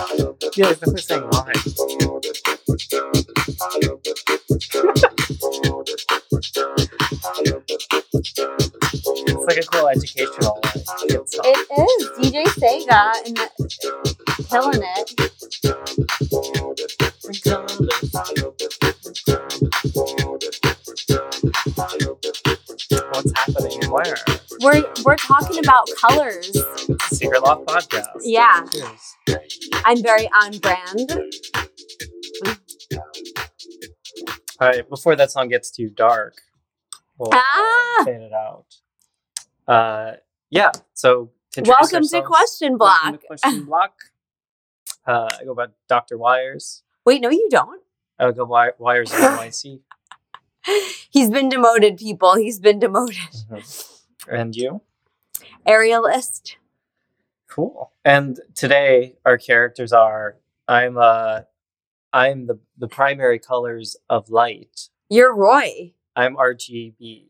Yeah, it's definitely saying why. It's like a cool educational like, song. It is DJ Sega and the, killing it. What's happening and where? We're we're talking about colors. Secret Loft Podcast. Yeah. Cheers. I'm very on brand. All right, before that song gets too dark, we'll Ah! fade it out. Uh, yeah, so to introduce Welcome to ourselves- Question welcome Block. to Question Block. Uh, I go by Dr. Wires. Wait, no, you don't. I go by Wires NYC. He's been demoted, people. He's been demoted. And you? Aerialist. Cool. And today our characters are I'm uh I'm the the primary colors of light. You're Roy. I'm RGB.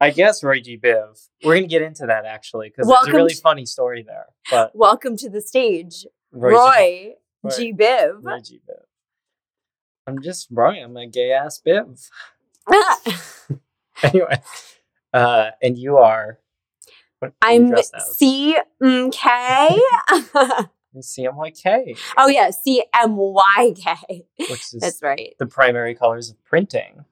I guess Roy G. Biv. We're gonna get into that actually because it's a really to- funny story there. But Welcome to the stage, Roy, G. Roy, Roy- G. Biv. Roy G. Biv. I'm just Roy. I'm a gay ass Biv. Anyway, uh, and you are. What I'm dressed as? C M K. CMYK, Oh yeah, C M Y K. which is That's right. the primary colors of printing.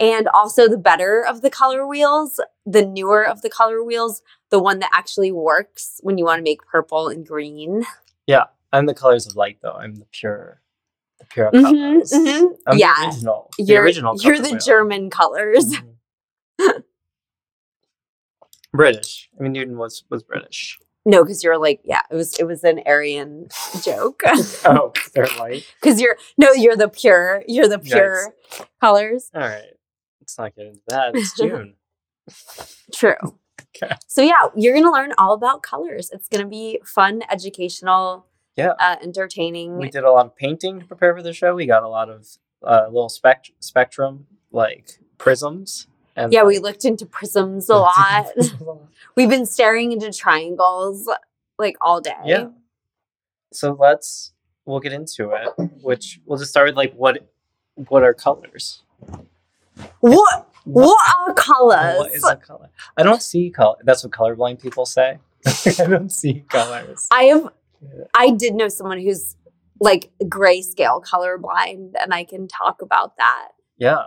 And also the better of the color wheels, the newer of the color wheels, the one that actually works when you want to make purple and green. Yeah, I'm the colors of light, though. I'm the pure, pure Mhm, colors. mhm. I'm Yeah. the original. the You're original. you're the wheel. German colors. Mhm. British. I mean, Newton was was British. No, because you're like, yeah, it was it was an Aryan joke. Oh, they're light. Because you're no, you're the pure, you're the pure colors. All right. Let's not get into that. It's June. True. Okay. So yeah, you're gonna learn all about colors. It's gonna be fun, educational, Yeah. uh, entertaining. we did a lot of painting to prepare for the show. We got a lot of uh, little spect- spectrum, like prisms. And yeah, we looked into prisms a lot. We've been staring into triangles like all day. Yeah. so let's we'll get into it. Which we'll just start with like what what are colors? What what are colors? What is a color? I don't see color. That's what colorblind people say. I don't see colors. I have. I did know someone who's like grayscale colorblind, and I can talk about that. Yeah.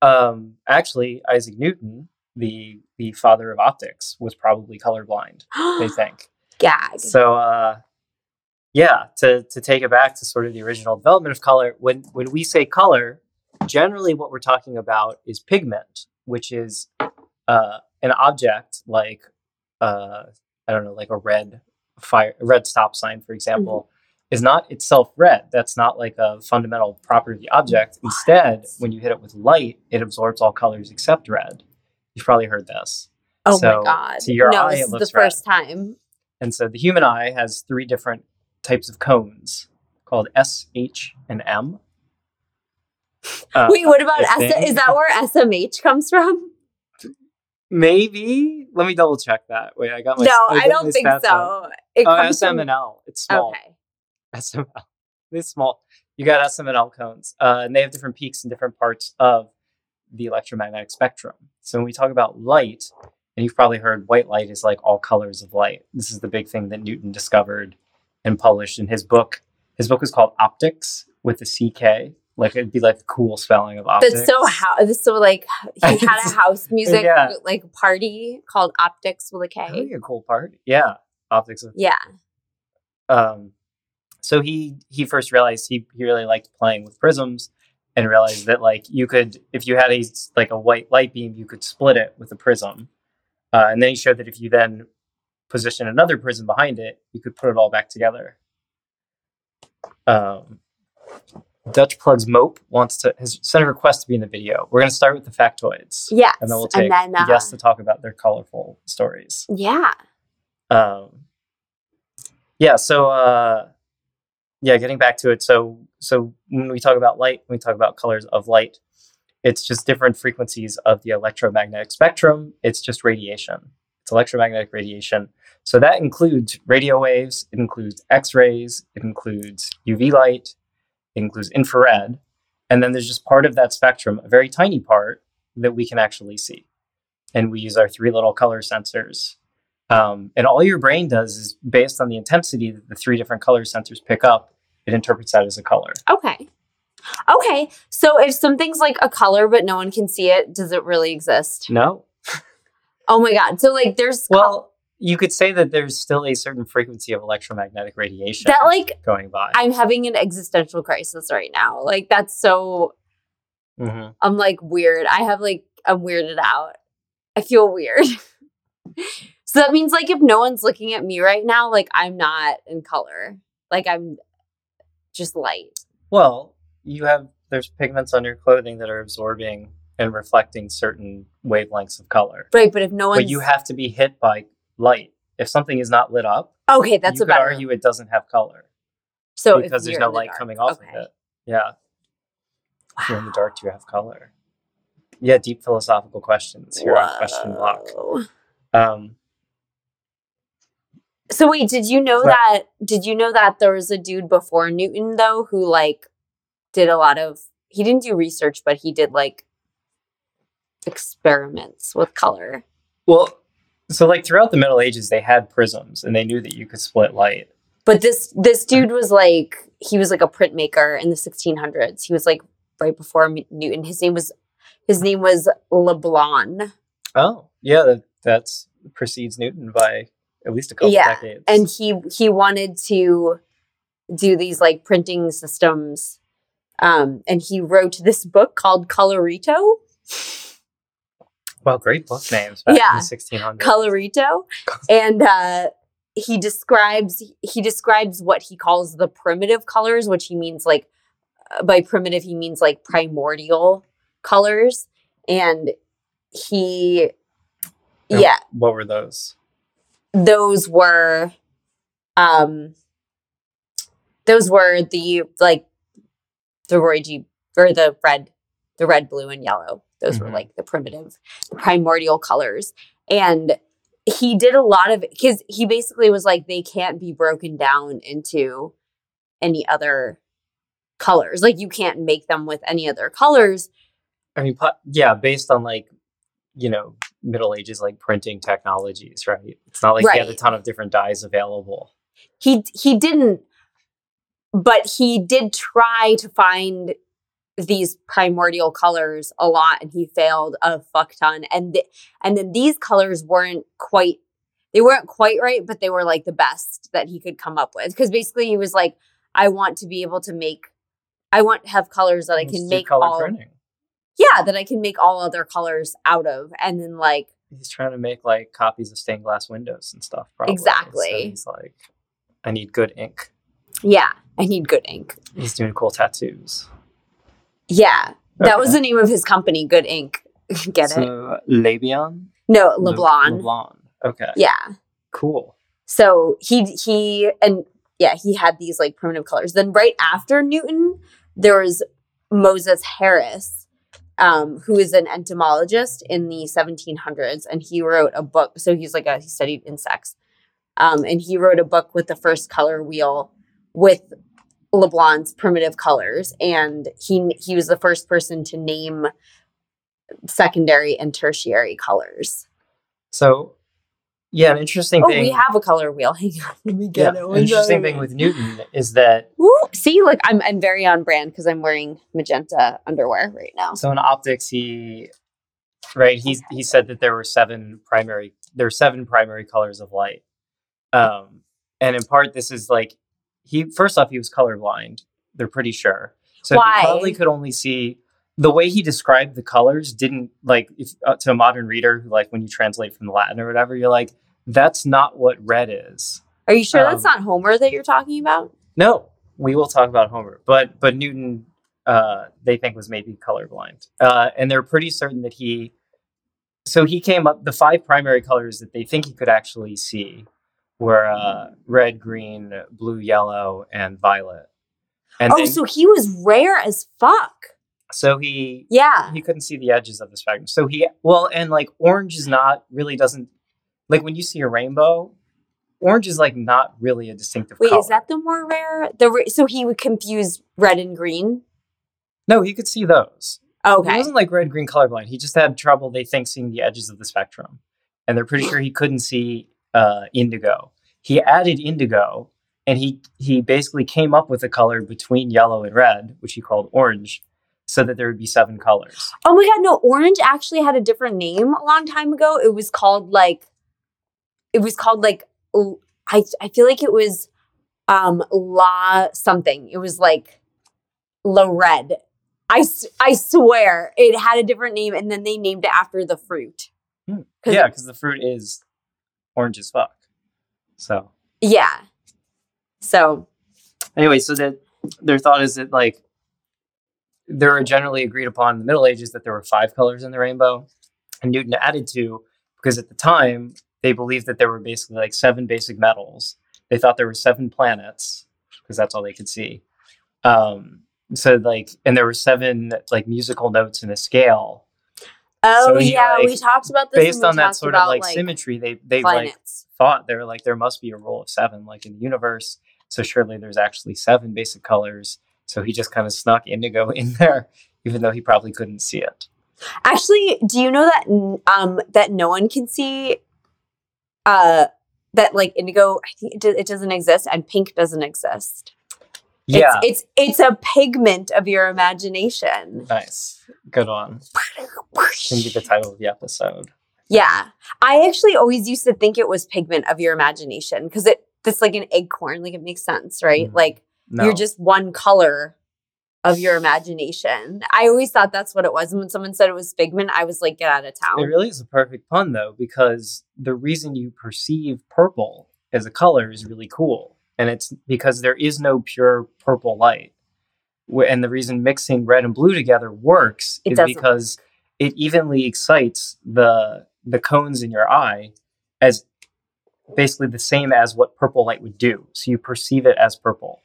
Um, actually, Isaac Newton, the the father of optics, was probably colorblind. They think. Gag. So uh, yeah, to to take it back to sort of the original development of color, when when we say color, generally what we're talking about is pigment, which is uh, an object like uh, I don't know, like a red fire, a red stop sign, for example. Is not itself red. That's not like a fundamental property of the object. Instead, What? when you hit it with light, it absorbs all colors except red. You've probably heard this. Oh So, my god. to your no, eye, this is the looks red. first time. And so the human eye has three different types of cones called S, H, and M. Uh, Wait, what about I S- is that where SMH comes from? Maybe. Let me double check that. Wait, I got my. no, I I don't think so. It Oh, comes SM from- It's small. Okay. SML. It's small. You got SM and L cones, uh, and they have different peaks in different parts of the electromagnetic spectrum. So when we talk about light, and you've probably heard white light is like all colors of light. This is the big thing that Newton discovered and published in his book. His book is called Optics with the CK. Like it'd be like the cool spelling of optics. That's so how this so like he had a house music Yeah. like party called Optics with a That would be a cool part. Yeah, optics. Of, Yeah. um, so he he first realized he, he really liked playing with prisms and realized that like you could if you had a like a white light beam you could split it with a prism uh, and then he showed that if you then position another prism behind it you could put it all back together um, dutch plugs mope wants to has sent a request to be in the video. We're going to start with the factoids. Yes. and then we'll take then, uh, guests to talk about their colorful stories. Yeah. um yeah so uh yeah getting back to it so so when we talk about light when we talk about colors of light it's just different frequencies of the electromagnetic spectrum. It's just radiation. It's electromagnetic radiation. So that includes radio waves, it includes X rays, it includes UV light, it includes infrared. And then there's just part of that spectrum, a very tiny part that we can actually see. And we use our three little color sensors. Um, and all your brain does is based on the intensity that the three different color sensors pick up, it interprets that as a color. Okay. Okay. So if something's like a color but no one can see it, does it really exist? No. Oh my god. So like there's Well, you could say that there's still a certain frequency of electromagnetic radiation that like going by. I'm having an existential crisis right now. Like that's so Mhm. I'm like weird. I have like I'm weirded out. I feel weird. so that means like if no one's looking at me right now, like I'm not in color. Like I'm just light. Well, you have there's pigments on your clothing that are absorbing and reflecting certain wavelengths of color. Right, but if no one's But you have to be hit by light. If something is not lit up, Okay, that's you a could better. argue it doesn't have color so because there's no the light dark. coming off okay. of it. Yeah. If you're in the dark, do you have color? Yeah, deep philosophical questions here on question block. Um, So wait, did you know What? that did you know that there was a dude before Newton though who like did a lot of he didn't do research, but he did like experiments with color. well, so like throughout the Middle Ages, they had prisms and they knew that you could split light. But this this dude was like he was like a printmaker in the 1600s. He was like right before Newton. His name was his name was Leblon, Oh, yeah, that that's precedes Newton by at least a couple Yeah, decades. and he he wanted to do these like printing systems. Um, and he wrote this book called Coloritto. Well, great book names back Yeah. in the 1600s. Coloritto, and uh, he describes he describes what he calls the primitive colors, which he means like uh, by primitive he means like primordial colors, and he And yeah What were those? those were um those were the like the Roy G or the red the red blue and yellow those were Mhm. like the primitive primordial colors and he did a lot of because he basically was like they can't be broken down into any other colors like you can't make them with any other colors I mean, yeah, based on like, you know, Middle Ages like printing technologies, right? It's not like he had a ton of different dyes available. he he didn't but he did try to find these primordial colors a lot and he failed a fuck ton and th- and then these colors weren't quite they weren't quite right but they were like the best that he could come up with because basically he was like i want to be able to make i want to have colors that i can make color all printing. yeah that i can make all other colors out of and then like He's trying to make like copies of stained glass windows and stuff. Probably. So Exactly. he's like, I need good ink. yeah i need good ink He's doing cool tattoos. Yeah that was the name of his company good ink get it so, Labion? no Le- leblon Leblon. Okay. yeah Cool. so he he and yeah he had these like primitive colors then right after newton there was moses harris um, who is an entomologist in the 1700s and he wrote a book so he's like a he studied insects um, and he wrote a book with the first color wheel with leblon's primitive colors and he he was the first person to name secondary and tertiary colors So, yeah, an interesting oh thing. we have a color wheel hang on let me yeah, get it an interesting thing with Newton is that Woo! See, look, I'm I'm very on brand because I'm wearing magenta underwear right now. So in optics, he right he he said that there were seven primary there are seven primary colors of light, um, and in part this is like he first off he was colorblind. They're pretty sure, so Why? he probably could only see the way he described the colors. Didn't like if, uh, to a modern reader like when you translate from the Latin or whatever, you're like that's not what red is. Are you sure that's Um, not Homer that you're talking about? No, we will talk about Homer, but but Newton, uh, they think was maybe colorblind, uh, and they're pretty certain that he. So he came up. The five primary colors that they think he could actually see were uh, red, green, blue, yellow, and violet. And oh, then, so he was rare as fuck. so he Yeah. he couldn't see the edges of the spectrum. So he well, and like orange is not really doesn't like when you see a rainbow, orange is like not really a distinctive Wait, color. is that the more rare? The so he would confuse red and green. no, he could see those. Okay, he wasn't like red green colorblind. He just had trouble, they think, seeing the edges of the spectrum. And they're pretty sure he couldn't see uh, indigo. He added indigo and he he basically came up with a color between yellow and red, which he called orange, so that there would be seven colors. Oh my god, no, orange actually had a different name a long time ago. It was called like it was called like I I feel like it was um la something. It was like low red. I, I swear it had a different name and then they named it after the fruit. Hmm. 'Cause- Yeah, because the fruit is orange as fuck. So Yeah. So, anyway, so that their thought is that like there are generally agreed upon in the Middle Ages that there were five colors in the rainbow, and Newton added two because at the time they believed that there were basically like seven basic metals. They thought there were seven planets because that's all they could see. Um, so like, and there were seven like musical notes in a scale. Oh So yeah, we talked about this. Based on that sort of about, like, symmetry, they they like thought they were like there must be a rule of seven like in the universe so surely there's actually seven basic colors so he just kind of snuck indigo in there even though he probably couldn't see it Actually, do you know that um that no one can see uh that like indigo I think it doesn't exist and pink doesn't exist. Yeah It's, it's it's a pigment of your imagination. nice good one can be the title of the episode Yeah. I actually always used to think it was pigment of your imagination because it it's like an acorn, like it makes sense, right? Mhm. Like no you're just one color of your imagination. I always thought that's what it was. And when someone said it was figment, I was like, get out of town. it really is a perfect pun though because the reason you perceive purple as a color is really cool and it's because there is no pure purple light and the reason mixing red and blue together works It is doesn't because it evenly excites the the cones in your eye as basically the same as what purple light would do so you perceive it as purple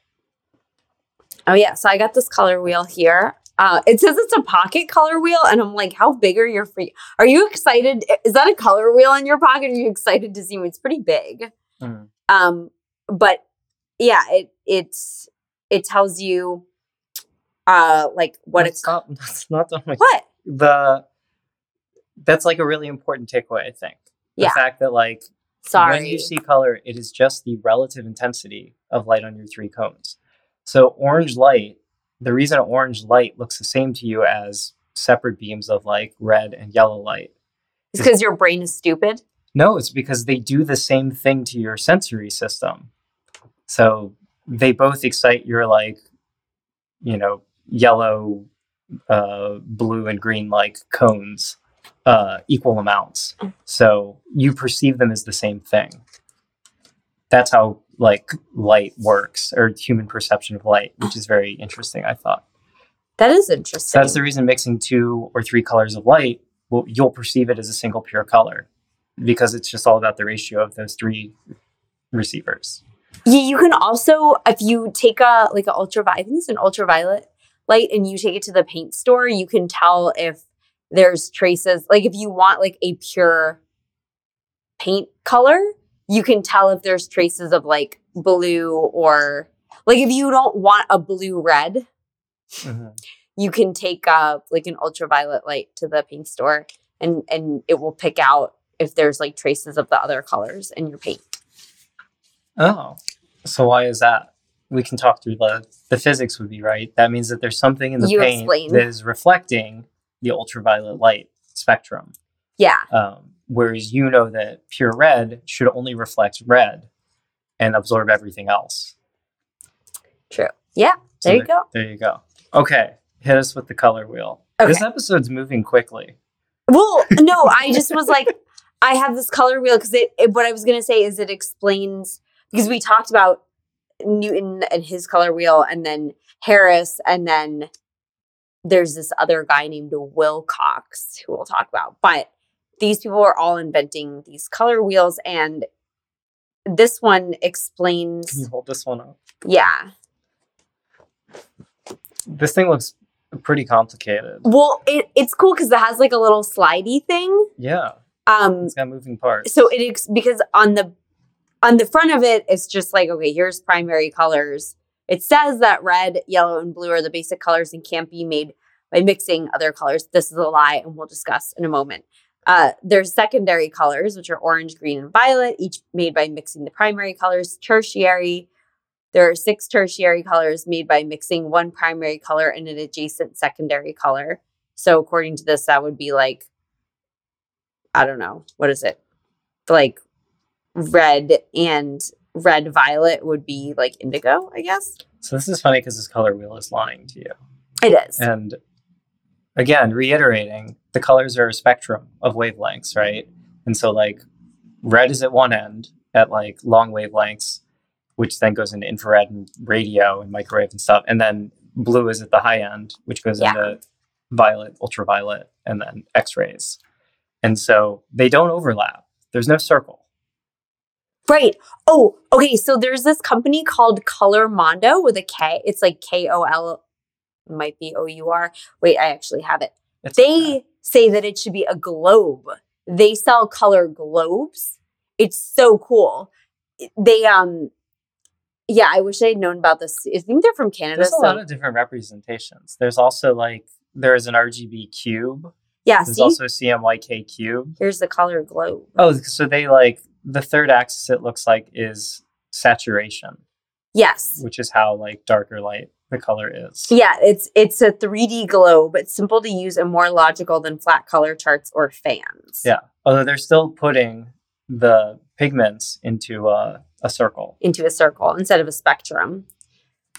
Oh yeah, so I got this color wheel here. Uh, it says it's a pocket color wheel, and I'm like, how big are your free? Are you excited? Is that a color wheel in your pocket? Are you excited to see me? It's pretty big. Mm. Um, but yeah, it it's it tells you, uh, like what that's it's not that's not what the that's like a really important takeaway i think the Yeah. fact that like sorry. When you see color, it is just the relative intensity of light on your three cones. So orange light, the reason orange light looks the same to you as separate beams of like red and yellow light. it's because your brain is stupid. No, it's because they do the same thing to your sensory system. So they both excite your like, you know, yellow, uh, blue, and green like cones uh, equal amounts. So you perceive them as the same thing. That's how like light works, or human perception of light, which is very interesting. I thought. That is So interesting. that's the reason mixing two or three colors of light, well, you'll perceive it as a single pure color, because it's just all about the ratio of those three receivers. Yeah, you can also if you take a like an ultraviolet, I think it's an ultraviolet light, and you take it to the paint store, you can tell if there's traces. Like if you want like a pure paint color, you can tell if there's traces of like blue or like if you don't want a blue red, you can take uh like an ultraviolet light to the paint store and and it will pick out if there's like traces of the other colors in your paint. Oh, so why is that? We can talk through the the physics. Would be right. That means that there's something in the You paint explain. that is reflecting the ultraviolet light spectrum. Yeah. Um, whereas you know that pure red should only reflect red and absorb everything else. True. Yeah. So There you go. There you go. Okay, hit us with the color wheel. Okay. This episode's moving quickly. Well, no, I just was like, I have this color wheel because it, it- What I was gonna say is it explains because we talked about Newton and his color wheel, and then Harris, and then there's this other guy named Wilcox who we'll talk about. But these people are all inventing these color wheels, and this one Can you explains. hold this one up? Yeah. This thing looks pretty complicated. Well, it, it's cool because it has like a little slidey thing. Yeah, Um, it's got moving parts. so it ex- because on the on the front of it, it's just like, okay, here's primary colors. It says that red, yellow, and blue are the basic colors and can't be made by mixing other colors. This is a lie, and we'll discuss in a moment. Uh, there's secondary colors, which are orange, green, and violet, each made by mixing the primary colors. Tertiary, there are six tertiary colors made by mixing one primary color and an adjacent secondary color. So, according to this, that would be like, I don't know, what is it? Like red and red violet would be like indigo, I guess. So this is funny because this color wheel is lying to you. It is. And again, reiterating, the colors are a spectrum of wavelengths, right? And so like red is at one end at like long wavelengths, which then goes into infrared and radio and microwave and stuff. And then blue is at the high end, which goes Yeah. into violet, ultraviolet, and then X-rays. And so they don't overlap. There's no circle. Right. Oh, okay. So there's this company called Kolormondo with a K. It's like K O L, might be O U R. Wait, I actually have it. It's They say that it should be a globe. They sell color globes. It's so cool. They um, yeah. I wish I had known about this. I think they're from Canada. There's a so lot of different representations. There's also like there is an RGB cube. yeah. There's See, also CMYK cube. here's the color globe. Oh, so they like the third axis. It looks like is saturation, Yes. which is how like darker light the color is. Yeah, it's it's a 3D globe. It's simple to use and more logical than flat color charts or fans. Yeah. Although they're still putting the pigments into a, a circle. Into a circle instead of a spectrum.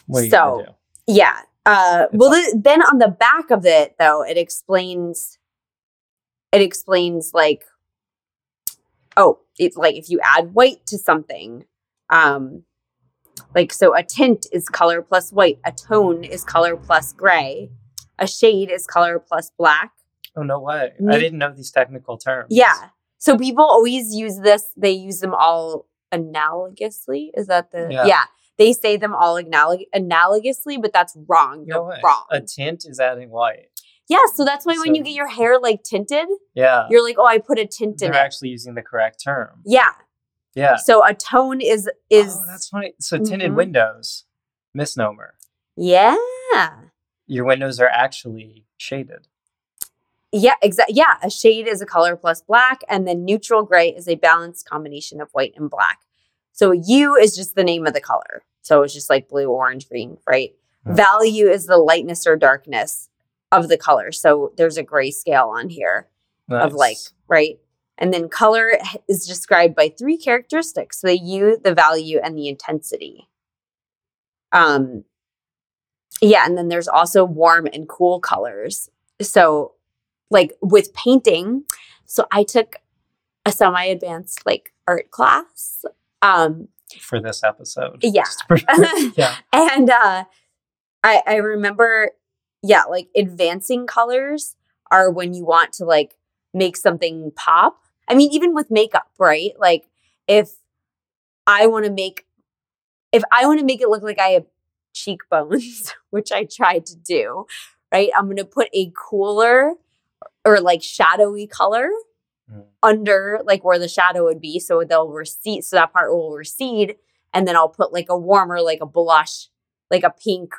What are you So-? Yeah. Uh, well, th- then on the back of it, though, it explains. It explains like, oh, it's like if you add white to something, um, like so, a tint is color plus white, a tone is color plus gray, a shade is color plus black. Oh no way! I didn't know these technical terms. Yeah. So people always use this. They use them all analogously. Is that the Yeah. yeah? They say them all analog- analogously, but that's wrong. You're way. wrong. A tint is adding white. Yeah. So that's why when you get your hair like tinted, Yeah. you're like, oh, I put a tint in They're it. actually using the correct term. yeah. Yeah. So a tone is is oh, that's funny. So tinted Mhm. windows, misnomer. yeah. Your windows are actually shaded. Yeah, exactly. Yeah, a shade is a color plus black, and then neutral gray is a balanced combination of white and black. So hue is just the name of the color. So it's just like blue, orange, green, right? Hmm. Value is the lightness or darkness of the color. So there's a gray scale on here of like, right? And then color is described by three characteristics the hue, the value, and the intensity. Um, yeah, and then there's also warm and cool colors. So, like with painting, so I took a semi advanced like art class. Um, for this episode. Yeah. Yeah. and uh I I remember yeah, like advancing colors are when you want to like make something pop. I mean even with makeup, right? Like if I want to make if I want to make it look like I have cheekbones, which I tried to do, right? I'm going to put a cooler or like shadowy color Mm. under like where the shadow would be so they'll recede so that part will recede and then I'll put like a warmer like a blush like a pink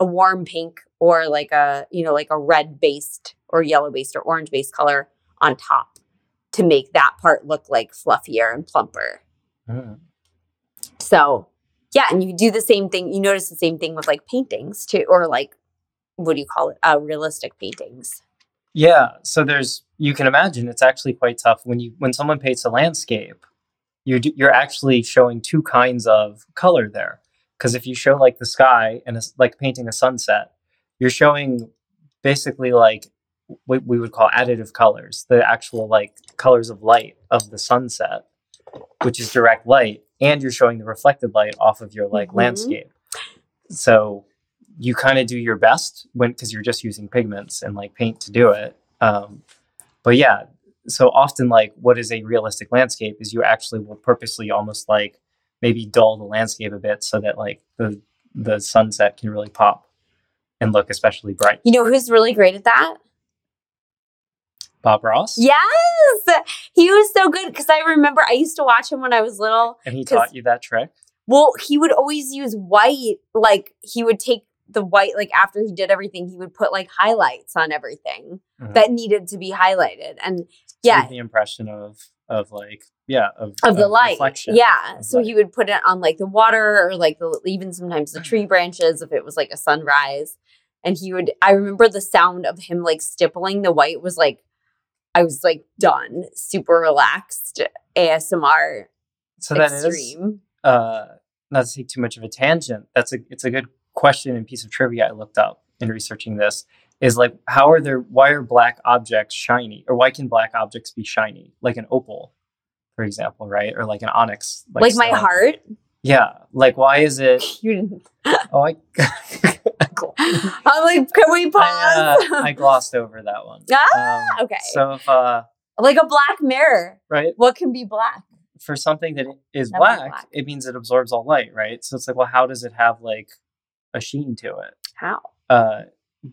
a warm pink or like a you know like a red based or yellow based or orange based color on top to make that part look like fluffier and plumper Mm. so yeah and you do the same thing you notice the same thing with like paintings too or like what do you call it uh realistic paintings Yeah. So there's you can imagine it's actually quite tough when you when someone paints a landscape, you're you're actually showing two kinds of color there. Because if you show like the sky and it's like painting a sunset, you're showing basically like what we would call additive colors, the actual like colors of light of the sunset, which is direct light, and you're showing the reflected light off of your like Mhm. landscape. So you kind of do your best when because you're just using pigments and like paint to do it. Um, but yeah, so often like what is a realistic landscape is you actually will purposely almost like maybe dull the landscape a bit so that like the the sunset can really pop and look especially bright. you know who's really great at that Bob Ross. Yes, he was so good because I remember I used to watch him when I was little. And he taught you that trick. Well, he would always use white. Like he would take the white, like after he did everything, he would put like highlights on everything Mhm. that needed to be highlighted. And yeah, the impression of of like yeah of of the light. reflection. Yeah. of So light. he would put it on like the water or like the even sometimes the tree branches if it was like a sunrise. And he would I remember the sound of him like stippling the white was like I was like done, super relaxed ASMR So that is extreme. uh, not to take too much of a tangent. That's a it's a good question and piece of trivia I looked up in researching this. Is like how are there why are black objects shiny or why can black objects be shiny like an opal, for example, right? Or like an onyx, Like, my heart. Yeah, like why is it? Oh, I, I'm like, can we pause? I, uh, I glossed over that one. Ah, Um, okay. So if uh, like a black mirror. right What can be black? for something that is black, black. it means it absorbs all light, right? So it's like, well, how does it have like a sheen to it? How? Uh,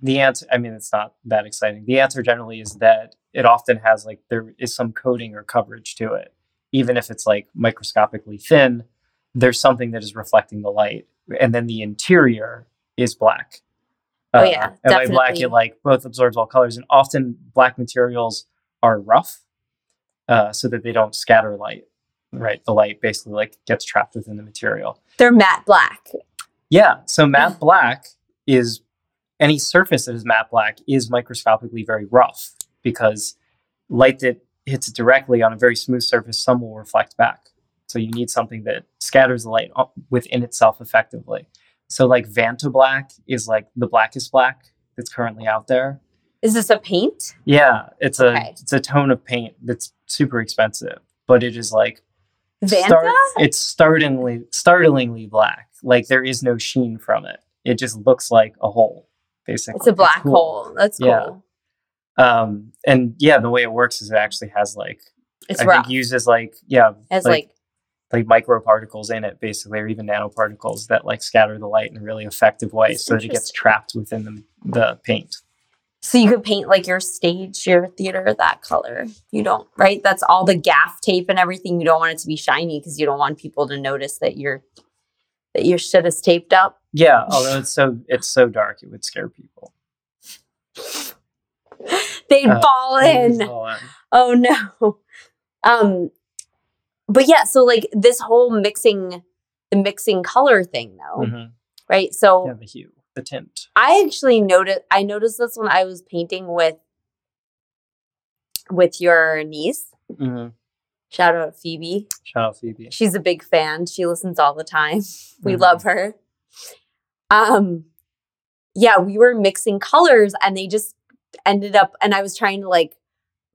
the answer, I mean, it's not that exciting. The answer generally is that it often has like there is some coating or coverage to it, even if it's like microscopically thin. There's something that is reflecting the light, and then the interior is black. Oh, yeah, and by black, it like both absorbs all colors, and often black materials are rough, uh, so that they don't scatter light. Right, the light basically like gets trapped within the material. They're matte black. Yeah. So matte black is any surface that is matte black is microscopically very rough because light that hits it directly on a very smooth surface, some will reflect back. So you need something that scatters the light o- within itself effectively. So like Vantablack is like the blackest black that's currently out there. Is this a paint? Yeah, it's a Okay. it's a tone of paint that's super expensive, but it is like Vanta? It's startlingly startlingly black. Like there is no sheen from it. It just looks like a hole, basically. it's a black cool. hole. That's cool. Yeah. Um, and yeah, the way it works is it actually has like It's I rough. think uses like yeah, Has like like, like microparticles in it, basically, or even nanoparticles that like scatter the light in a really effective way, That's so that it gets trapped within the the paint. so you could paint like your stage, your theater that color. You don't, right? That's all the gaff tape and everything. You don't want it to be shiny because you don't want people to notice that your that your shit is taped up. Yeah, although it's so it's so dark, it would scare people. They'd Uh, fall in. All in. Oh no. Um but yeah, so like this whole mixing the mixing color thing though, Mhm. right? So Yeah, the hue, the tint. I actually noticed I noticed this when I was painting with with your niece. Mhm. Shout out Phoebe. Shout out Phoebe. She's a big fan. She listens all the time. We Mhm. love her. Um yeah, we were mixing colors and they just ended up and I was trying to like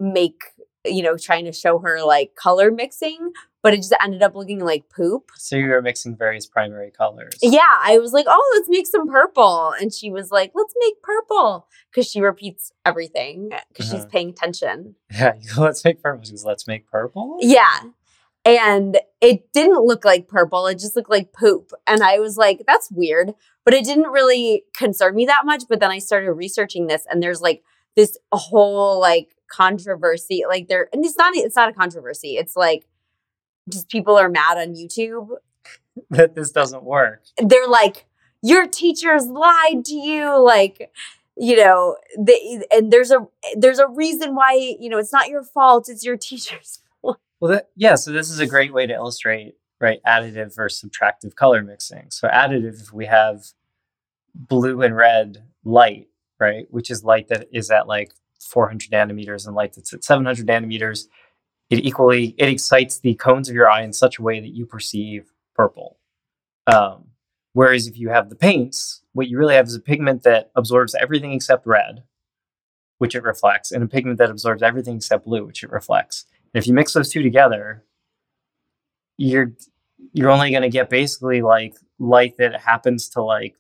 make you know, trying to show her like color mixing, but it just ended up looking like poop. So you were mixing various primary colors. Yeah, I was like, "Oh, let's make some purple." And she was like, "Let's make purple." Cuz she repeats everything because she's Mhm. paying attention. Yeah, let's make purple. She goes, let's make purple. Yeah. And it didn't look like purple. It just looked like poop. And I was like, that's weird. But it didn't really concern me that much. But then I started researching this and there's like this whole like controversy. Like there and it's not it's not a controversy. It's like just people are mad on YouTube. that this doesn't work. They're like, your teachers lied to you. Like, you know, they, and there's a there's a reason why, you know, it's not your fault, it's your teacher's Well, that, yeah. So this is a great way to illustrate right additive versus subtractive color mixing. So additive, if we have blue and red light, right, which is light that is at like 400 nanometers and light that's at 700 nanometers, it equally it excites the cones of your eye in such a way that you perceive purple. Um, whereas if you have the paints, what you really have is a pigment that absorbs everything except red, which it reflects, and a pigment that absorbs everything except blue, which it reflects. And if you mix those two together, you're you're only going to get basically like light that happens to like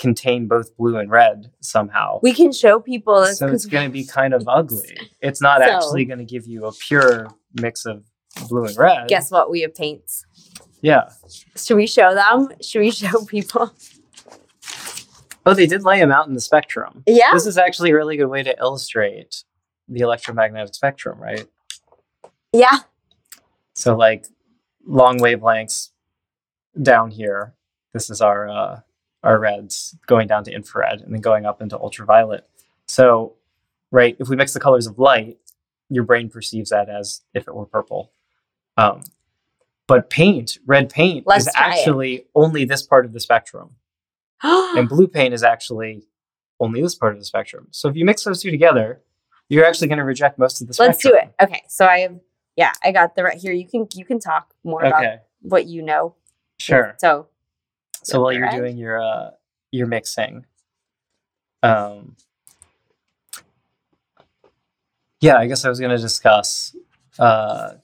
contain both blue and red somehow. We can show people so it's going to be kind of ugly. It's not So- actually going to give you a pure mix of blue and red. guess what? We have paints. Yeah. Should we show them? Should we show people? Oh, they did lay them out in the spectrum. Yeah. This is actually a really good way to illustrate the electromagnetic spectrum, right? Yeah. So like long wavelengths down here. This is our uh, our reds going down to infrared and then going up into ultraviolet. So, right, if we mix the colors of light, your brain perceives that as if it were purple. Um, but paint, red paint, Let's is try it. actually only this part of the spectrum, and blue paint is actually only this part of the spectrum. So if you mix those two together, you're actually going to reject most of the spectrum. Let's do it. Okay. So I have yeah, I got the right here. You can you can talk more about what you know. sure. So So while you're right. doing your uh your mixing, um, yeah, I guess I was gonna discuss. Uh,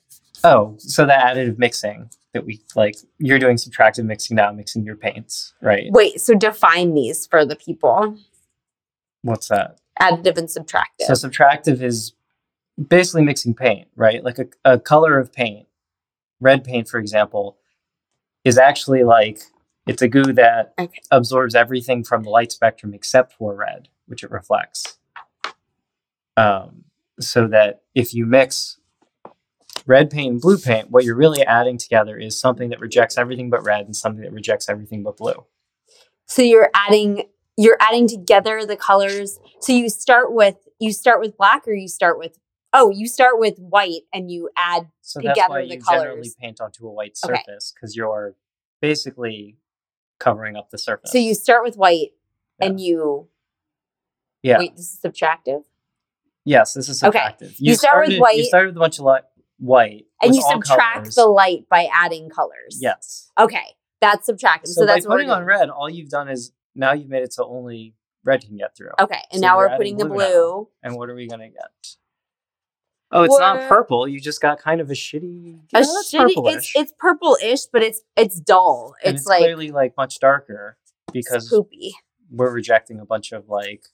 oh, so the additive mixing that we like. You're doing subtractive mixing now, mixing your paints, right? wait, so define these for the people. What's that? Additive and subtractive. So subtractive is basically mixing paint, right? Like a, a color of paint, red paint, for example, is actually like it's a goo that Okay. absorbs everything from the light spectrum except for red, which it reflects. Um, so that if you mix red paint and blue paint, what you're really adding together is something that rejects everything but red and something that rejects everything but blue. so you're adding you're adding together the colors. So you start with you start with black or you start with oh, you start with white and you add So that's Together why the you generally colors. paint onto a white surface because you're basically covering up the surface. so you start with white and you yeah. wait, this is subtractive. Yes, this is Okay. subtractive. You start with white- You started with a bunch of light, white, And you subtract colors. the light by adding colors. Yes. Okay. That's subtractive. So, So, by that's what we're putting on red, all you've done is now you've made it so only red can get through. Okay. And So now we're adding putting the blue blue. now. And what are we gonna get? Oh, it's not purple. You just got kind of a shitty. A yeah, that's shitty, it's it's purple-ish, but it's it's dull. It's, it's like clearly like much darker because poopy. we're rejecting a bunch of like,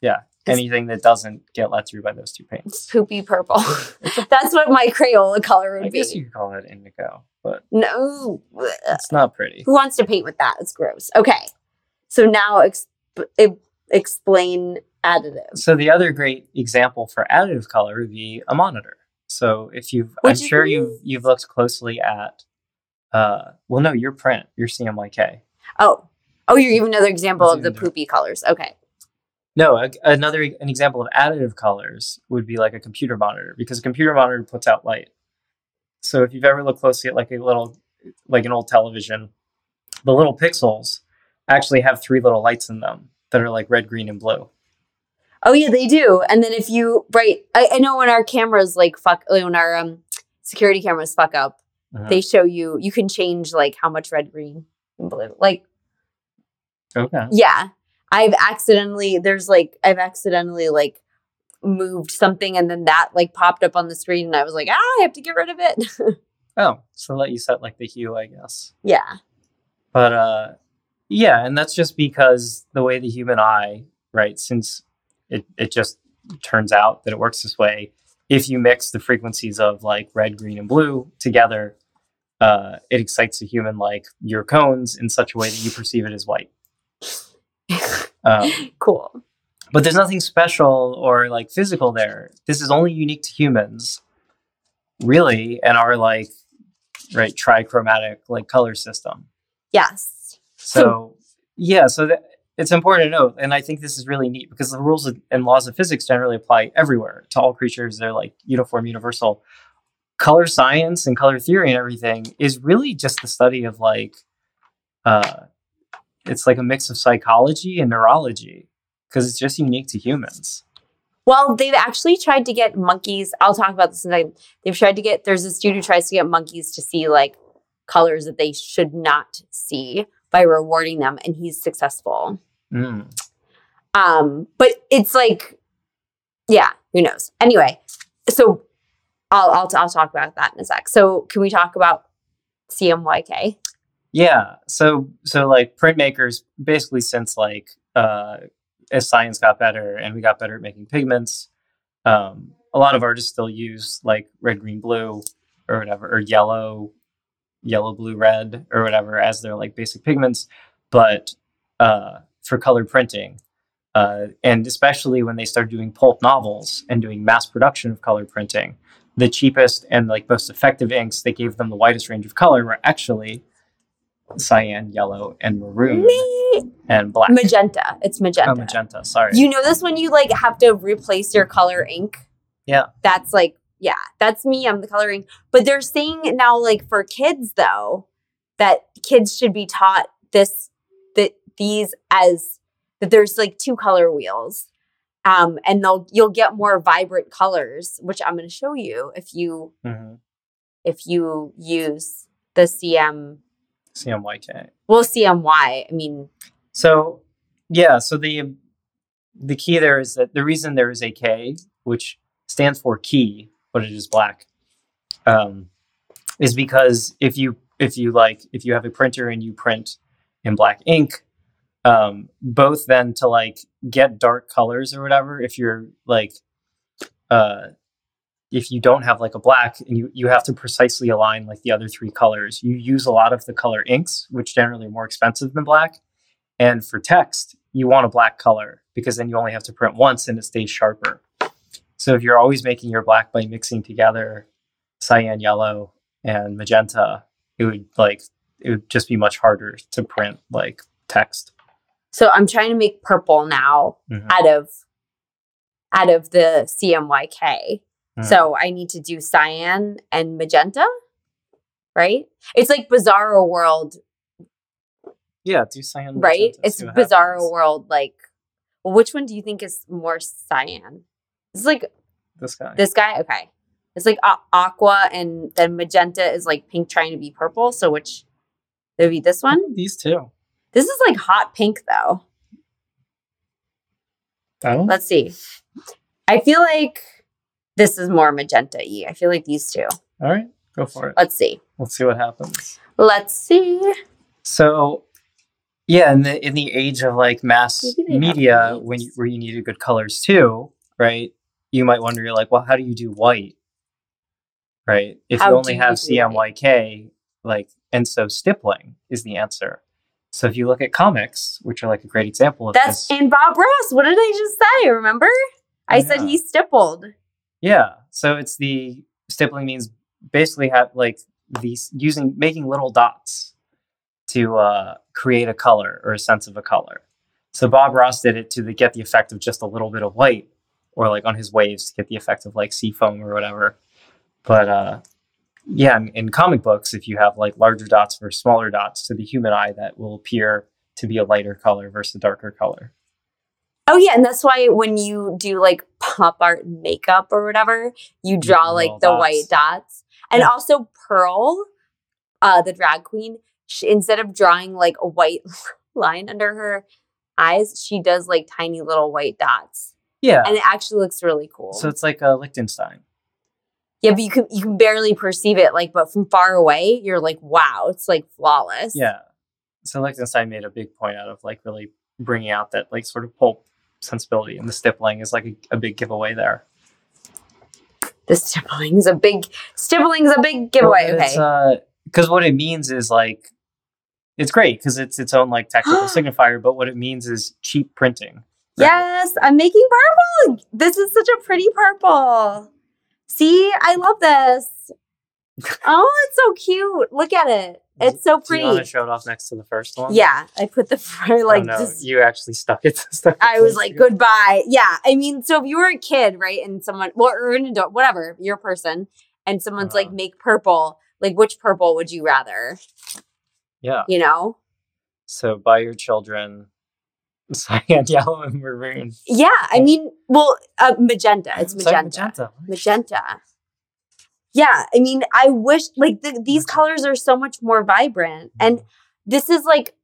yeah, It's- anything that doesn't get let through by those two paints. poopy purple. That's what my Crayola color would I be. I guess you could call it indigo, but No. it's not pretty. Who wants to paint with that? It's gross. Okay. So now exp- explain additive. So the other great example for additive color would be a monitor. So if you've, I'm Which sure you've you've looked closely at, uh, well, no, your print, your CMYK. Oh. Oh, you're giving another example of the even poopy colors. Okay. No, a, another an example of additive colors would be like a computer monitor because a computer monitor puts out light. So if you've ever looked closely at like a little, like an old television, the little pixels actually have three little lights in them that are like red, green, and blue. Oh yeah, they do. And then if you right, I, I know when our cameras like fuck when our um security cameras fuck up, Mhm. they show you you can change like how much red, green, and blue. Like Okay. yeah, I've accidentally there's like I've accidentally like moved something and then that like popped up on the screen and I was like ah I have to get rid of it. Oh, so let you set like the hue, I guess. yeah. But uh yeah, and that's just because the way the human eye, right, since it, it just turns out that it works this way, if you mix the frequencies of like red, green, and blue together, uh, it excites a human like your cones in such a way that you perceive it as white. Um, cool. but there's nothing special or like physical there. This is only unique to humans, really, and our like right trichromatic like color system. Yes. So, yeah, so that, it's important to note, and I think this is really neat because the rules and laws of physics generally apply everywhere to all creatures. They're like uniform, universal. Color science and color theory and everything is really just the study of like, uh, it's like a mix of psychology and neurology because it's just unique to humans. Well, they've actually tried to get monkeys. I'll talk about this second. They've tried to get, there's this dude who tries to get monkeys to see like colors that they should not see by rewarding them, and he's successful. Mm. Um, but it's like, yeah, who knows? Anyway, so I'll, I'll, I'll talk about that in a sec. So, can we talk about CMYK? Yeah. So so like printmakers basically since like uh as science got better and we got better at making pigments, um, a lot of artists still use like red, green, blue or whatever, or yellow, yellow, blue, red, or whatever as their like basic pigments. But uh for color printing, uh, and especially when they started doing pulp novels and doing mass production of color printing, the cheapest and like most effective inks that gave them the widest range of color were actually cyan, yellow, and maroon Me- and black. magenta. It's magenta. Oh, magenta. Sorry. You know this when you like have to replace your color ink? Yeah. That's like, yeah, that's me. I'm the color ink. But they're saying now, like for kids though, that kids should be taught this these as that there's like two color wheels. Um, and they'll you'll get more vibrant colors, which I'm gonna show you if you Mhm. if you use the CM CMYK. well CMY. I mean, So yeah, so the the key there is that the reason there is a K, which stands for key, but it is black, um, is because if you if you like if you have a printer and you print in black ink, um, both then to like get dark colors or whatever, if you're like uh if you don't have like a black and you, you have to precisely align like the other three colors, you use a lot of the color inks, which generally are more expensive than black. And for text, you want a black color because then you only have to print once and it stays sharper. So if you're always making your black by mixing together cyan, yellow, and magenta, it would like it would just be much harder to print like text. So I'm trying to make purple now Mhm. out of out of the CMYK. Mhm. So I need to do cyan and magenta, right? It's like Bizarro World, Yeah, do cyan. right? magenta, It's Bizarro happens. World. Like, well, which one do you think is more cyan? It's like This guy. this guy. Okay, it's like a- aqua, and then magenta is like pink trying to be purple. So which it would be this one? These two. This is like hot pink though. Oh, Let's see. I feel like this is more magenta y. I feel like these two. all right. Go for it. Let's see. Let's see what happens. Let's see. So, yeah, in the in the age of like mass Maybe they have media, when you, where you needed good colors too, right? You might wonder, you're like, well, how do you do white, right? If How you only have CMYK, like, and so stippling is the answer. So if you look at comics, which are like a great example of That's this, and Bob Ross. What did I just say? Remember? I said Yeah. he stippled. yeah. So it's the stippling means basically have like these using making little dots to uh, create a color or a sense of a color. So Bob Ross did it to the, get the effect of just a little bit of white, or like on his waves to get the effect of like sea foam or whatever. But uh, yeah, in, in comic books, if you have like larger dots versus smaller dots, to the human eye, that will appear to be a lighter color versus a darker color. Oh yeah, and that's why when you do like pop art makeup or whatever, you draw like the dots. white dots. And Yeah. also Pearl, uh, the drag queen, she, instead of drawing like a white line under her eyes, she does like tiny little white dots, Yeah. and it actually looks really cool. So it's like a Lichtenstein. Yeah, but you can you can barely perceive it, like, but from far away, you're like, wow, it's like flawless. Yeah. So Lichtenstein made a big point out of like really bringing out that like sort of pulp sensibility, and the stippling is like a, a big giveaway there. the stippling's a big stippling's a big giveaway. Well, okay, It's, uh, because what it means is like, it's great because it's its own like technical signifier, but what it means is cheap printing. right? Yes, I'm making purple. This is such a pretty purple. See, I love this. Oh, it's so cute. Look at it. It's so Do you want to pretty. show it off next to the first one? Yeah, I put the like oh, no, just. you actually stuck it. stuck it I was like, shoe. goodbye. Yeah, I mean, so if you were a kid, right, and someone, well, or an adult, whatever, you're a person, and someone's like, Uh-huh. make purple. Like, which purple would you rather? Yeah. You know? So buy your children cyan, yellow, and maroon. Yeah, I mean, well, uh, magenta. It's Sorry, magenta. magenta. magenta. Yeah, I mean, I wish like the, these Magenta. colors are so much more vibrant, and this is like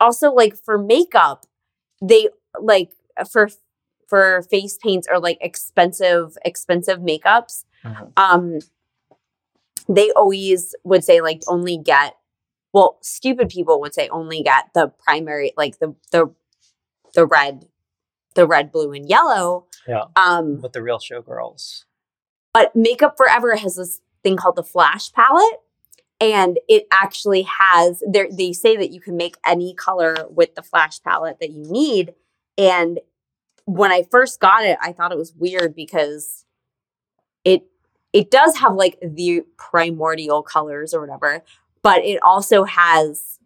also like for makeup, they like for for face paints or like expensive expensive makeups. Mhm. Um, they always would say like only get well, stupid people would say only get the primary like the the the red, the red, blue, and yellow. Yeah. Um, But the real showgirls. but Makeup Forever has this thing called the Flash palette, and it actually has. They say that you can make any color with the Flash palette that you need, and when I first got it, I thought it was weird because it it does have like the primordial colors or whatever, but it also has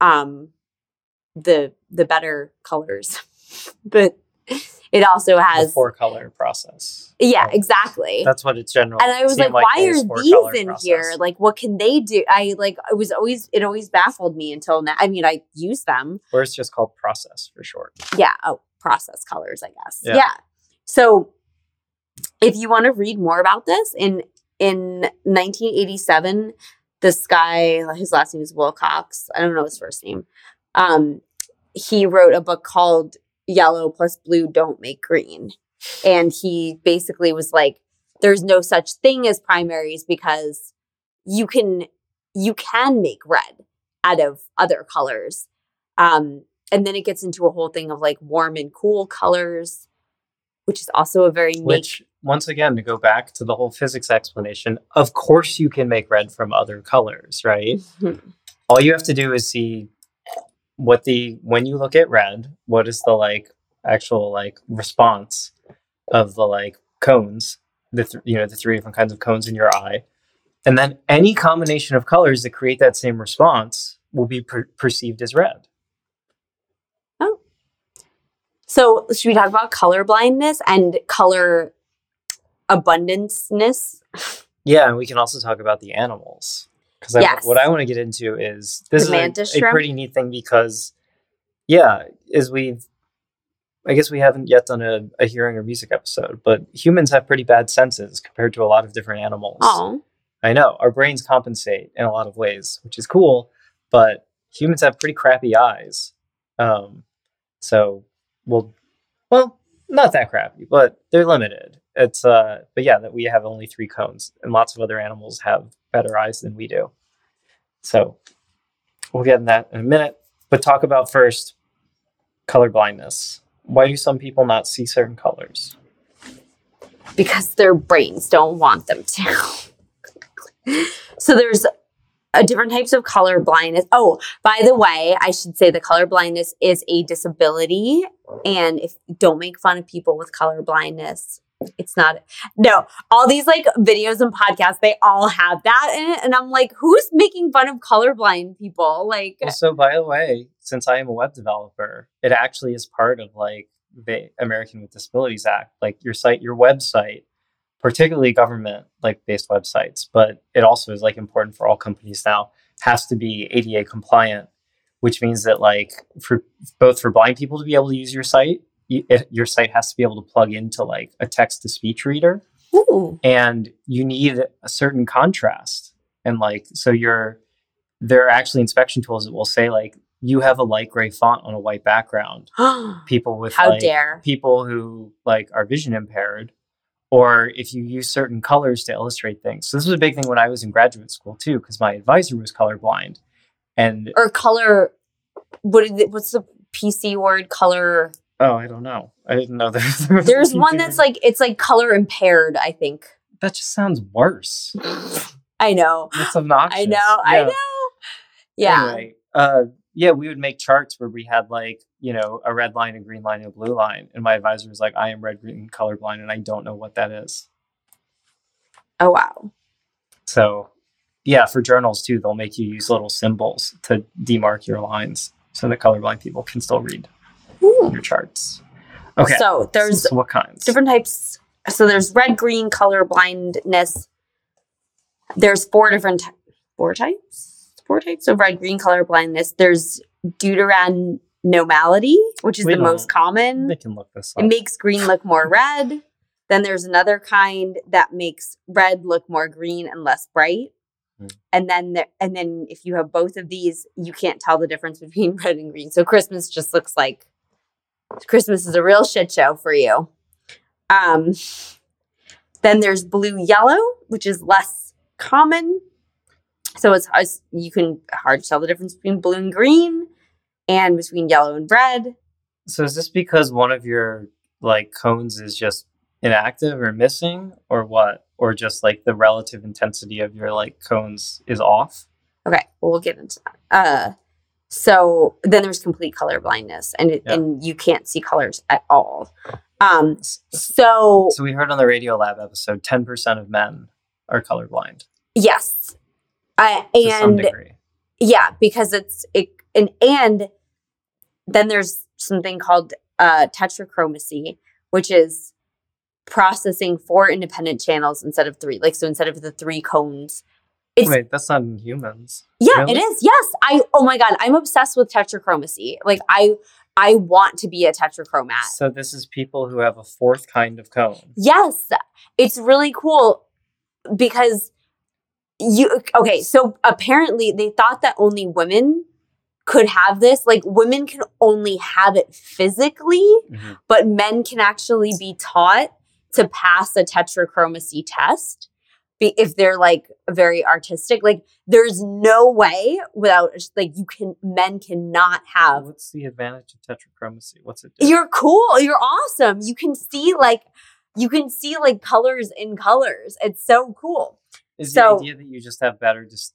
um the the better colors. but it also The has four color process. yeah, Oh, exactly. That's what it's generally. and I was seemed like, why are these in process. here? Like, what can they do? I like, it was always, it always baffled me until now. I mean, I use them. or it's just called process for short. Yeah. Oh, process colors, I guess. Yeah. Yeah. So if you want to read more about this, in in 1987, this guy, his last name is Wilcox. I don't know his first name. Um, he wrote a book called Yellow plus Blue Don't Make Green. And he basically was like, there's no such thing as primaries because you can you can make red out of other colors. Um, and then it gets into a whole thing of like warm and cool colors, which is also a very make Which, once again, to go back to the whole physics explanation, of course you can make red from other colors, right? All you have to do is see what the when you look at red, what is the like actual like response of the like cones, the th- you know the three different kinds of cones in your eye, and then any combination of colors that create that same response will be per- perceived as red. Oh, so, should we talk about color blindness and color abundanceness? Yeah, and we can also talk about the animals because Yes. what I want to get into is this is a, a pretty neat thing because, yeah, is we've, I guess we haven't yet done a, a hearing or music episode, but humans have pretty bad senses compared to a lot of different animals. Oh, I know our brains compensate in a lot of ways, which is cool, but humans have pretty crappy eyes. Um, so we'll, well, not that crappy, but they're limited. It's uh, but yeah, that we have only three cones, and lots of other animals have better eyes than we do. So we'll get in that in a minute. But talk about first color blindness. Why do some people not see certain colors? because their brains don't want them to. so there's a different types of color blindness. Oh, by the way, I should say the color blindness is a disability, and if don't make fun of people with color blindness. It's not no. All these like videos and podcasts, they all have that in it, and I'm like, who's making fun of colorblind people? Like, Well, so by the way, since I am a web developer, it actually is part of like the American with Disabilities Act. Like your site, your website, particularly government like based websites, but it also is like important for all companies now, has to be ADA compliant, which means that like for both for blind people to be able to use your site, you, your site has to be able to plug into like a text to speech reader ooh, and you need a certain contrast and like so you're there are actually inspection tools that will say like you have a light gray font on a white background people with how like, dare? people who like are vision impaired or if you use certain colors to illustrate things so this was a big thing when i was in graduate school too because my advisor was colorblind and Or color? What? What's the PC word? Color? Oh i don't know i didn't know there, there was a There's one that's like it's like color impaired. I think. that just sounds worse I know. it's obnoxious I know. I know. Yeah. Anyway, uh, yeah, we would make charts where we had like, you know, a red line, a green line, and a blue line. And my advisor was like, I am red, green, colorblind, and I don't know what that is. Oh wow. So, yeah, for journals too, they'll make you use little symbols to demark your lines so that colorblind people can still read your charts. Okay. So there's so what kinds? different types. So there's red, green, color blindness. There's four different four types. Four types of red, green, color blindness. There's deuteranomaly, which is We the most common. They can look this It makes green look more red. Then there's another kind that makes red look more green and less bright. Hmm. And then there, and then if you have both of these, you can't tell the difference between red and green. So Christmas just looks like Christmas is a real shit show for you. Um then there's blue yellow, which is less common. So it's, it's you can hard to tell the difference between blue and green and between yellow and red. so is this because one of your like cones is just inactive or missing or what? Or just like the relative intensity of your like cones is off? Okay, well, we'll get into that. Uh, So then there's complete color blindness, and it, and you can't see colors at all. Um, so So we heard on the Radiolab episode, ten percent of men are colorblind yes, I, to some and degree. yeah, because it's it and and then there's something called uh, tetrachromacy, which is processing four independent channels instead of three. Like so, instead of the three cones, it's Wait, that's not in humans. Yeah, Really? it is. Yes. I oh my god, I'm obsessed with tetrachromacy. Like I I want to be a tetrachromat. So this is people who have a fourth kind of cone. Yes. It's really cool because you okay, so apparently they thought that only women could have this. Like women can only have it physically, Mhm. but men can actually be taught to pass a tetrachromacy test be- if they're like very artistic like there's no way without like you can men cannot have What's the advantage of tetrachromacy? What's it do? you're cool you're awesome you can see like you can see like colors in colors it's so cool is so- the idea that you just have better just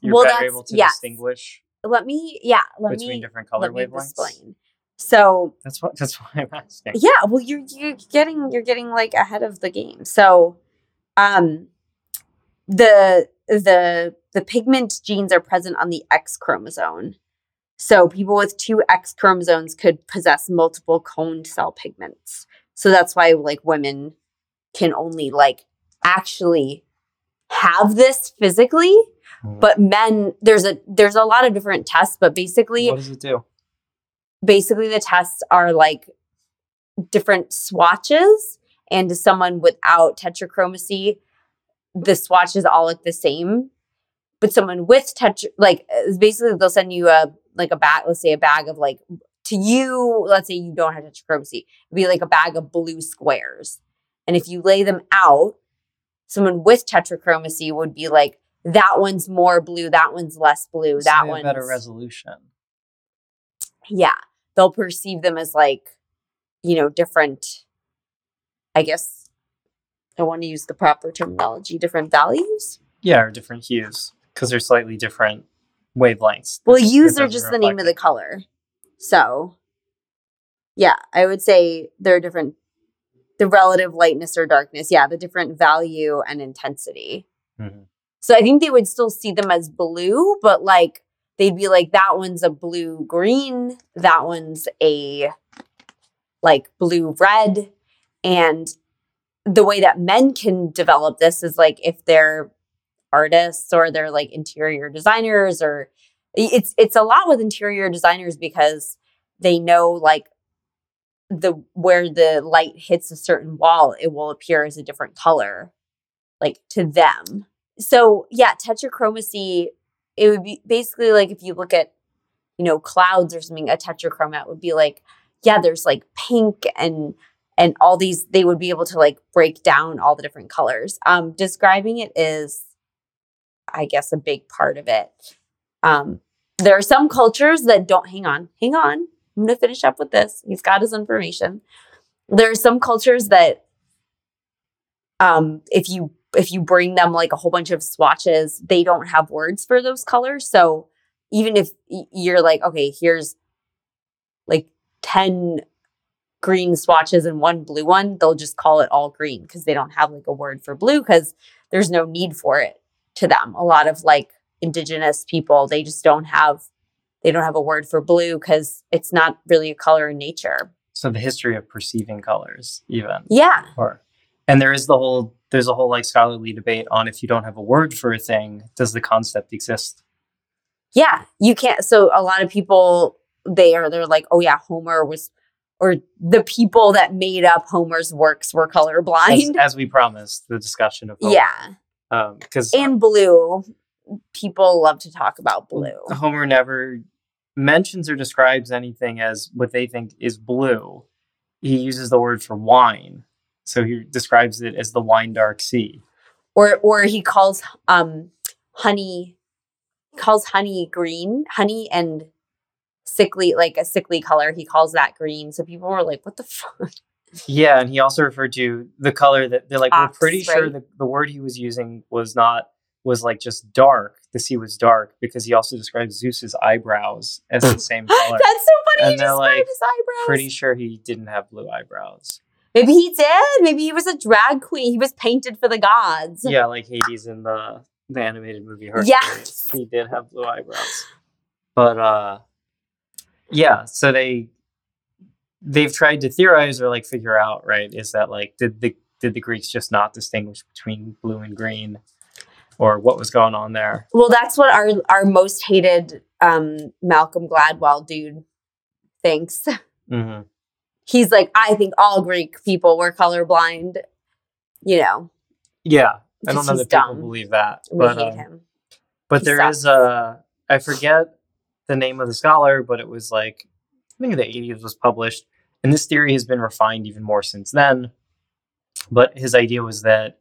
you're Well, better able to yes. distinguish let me yeah let between me different color wavelengths? explain so That's what that's why I'm asking. yeah well you're you're getting you're getting like ahead of the game so um the the the pigment genes are present on the x chromosome so people with two x chromosomes could possess multiple coned cell pigments so that's why like women can only like actually have this physically Mhm. but men there's a there's a lot of different tests but basically What does it do? basically the tests are like different swatches and to someone without tetrachromacy the swatches all look the same but someone with tetra like basically they'll send you a like a bag let's say a bag of like to you let's say you don't have tetrachromacy it'd be like a bag of blue squares and if you lay them out someone with tetrachromacy would be like that one's more blue that one's less blue So that one's better resolution. yeah they'll perceive them as like you know different i guess i want to use the proper terminology different values Yeah, or different hues because they're slightly different wavelengths. well It- it hues are just the name of the color so yeah i would say they're different the relative lightness or darkness yeah the different value and intensity it. Mhm. So I think they would still see them as blue, but like they'd be like, that one's a blue green, that one's a like blue red. And the way that men can develop this is like if they're artists or they're like interior designers or it's it's a lot with interior designers because they know like the where the light hits a certain wall it will appear as a different color like to them. So yeah tetrachromacy it would be basically like if you look at you know clouds or something a tetrachromat would be like yeah there's like pink and and all these they would be able to like break down all the different colors. Um describing it is i guess a big part of it. Um there are some cultures that don't hang on. Hang on. I'm gonna finish up with this. He's got his information. There are some cultures that um if you if you bring them like a whole bunch of swatches they don't have words for those colors. So even if you're like okay here's like 10 green swatches and one blue one they'll just call it all green because they don't have like a word for blue because there's no need for it to them a lot of like indigenous people they just don't have they don't have a word for blue because it's not really a color in nature So the history of perceiving colors, even, yeah or and there is the whole there's a whole like scholarly debate on if you don't have a word for a thing, does the concept exist? Yeah, you can't. So a lot of people they are they're like, oh yeah, Homer was, or the people that made up Homer's works were As, colorblind. as we promised, the discussion of Homer. yeah, because and blue. People love to talk about blue. Homer never mentions or describes anything as what they think is blue. He uses the word for wine. So he describes it as the wine dark sea. Or or he calls um honey calls honey green, honey and sickly like a sickly color. He calls that green. So people were like, what the fuck? Yeah, and he also referred to the color that they're like, we're pretty sure right? that the word he was using was not was like just dark. The sea was dark because he also described Zeus's eyebrows as the same color. That's so funny. And they're, described like, his eyebrows. Pretty sure he didn't have blue eyebrows. Maybe he did. Maybe he was a drag queen. He was painted for the gods. Yeah, like Hades in the the animated movie Hercules. Yes. He did have blue eyebrows. But uh yeah, so they they've tried to theorize or like figure out, right, is that like did the did the Greeks just not distinguish between blue and green? Or what was going on there? Well, that's what our our most hated um, Malcolm Gladwell dude thinks. hmm He's like, I think all Greek people were colorblind. You know, Yeah. I don't know that people dumb. believe that. We But hate um, him. But He there sucks. is a, I forget the name of the scholar, but it was like, I think in the 80s was published. And this theory has been refined even more since then. But his idea was that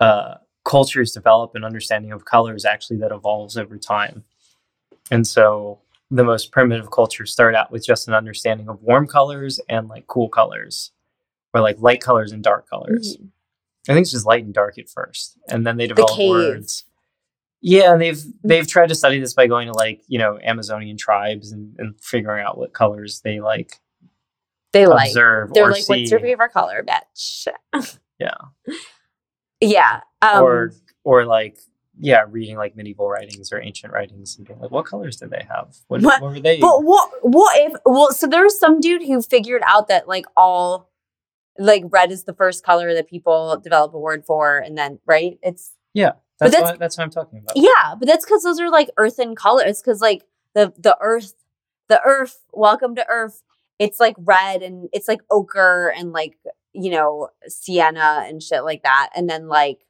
uh, cultures develop an understanding of colors actually that evolves over time. And so the most primitive cultures start out with just an understanding of warm colors and like cool colors, or like light colors and dark colors. Mhm. I think it's just light and dark at first, and then they develop cave. words. Yeah, and they've they've tried to study this by going to like you know Amazonian tribes and, and figuring out what colors they like They like. observe They're like, see, "What's your favorite color, bitch?" Yeah. Yeah. Um, or or like yeah, reading like medieval writings or ancient writings and being like, what colors did they have? What, What- what were they? But what what if well so there was some dude who figured out that like all like red is the first color that people develop a word for and then right? It's that's that's- what, that's what I'm talking about. yeah, but that's because those are like earthen colors. Because like the the earth, the earth, welcome to earth. It's like red and it's like ochre and like you know sienna and shit like that. And then like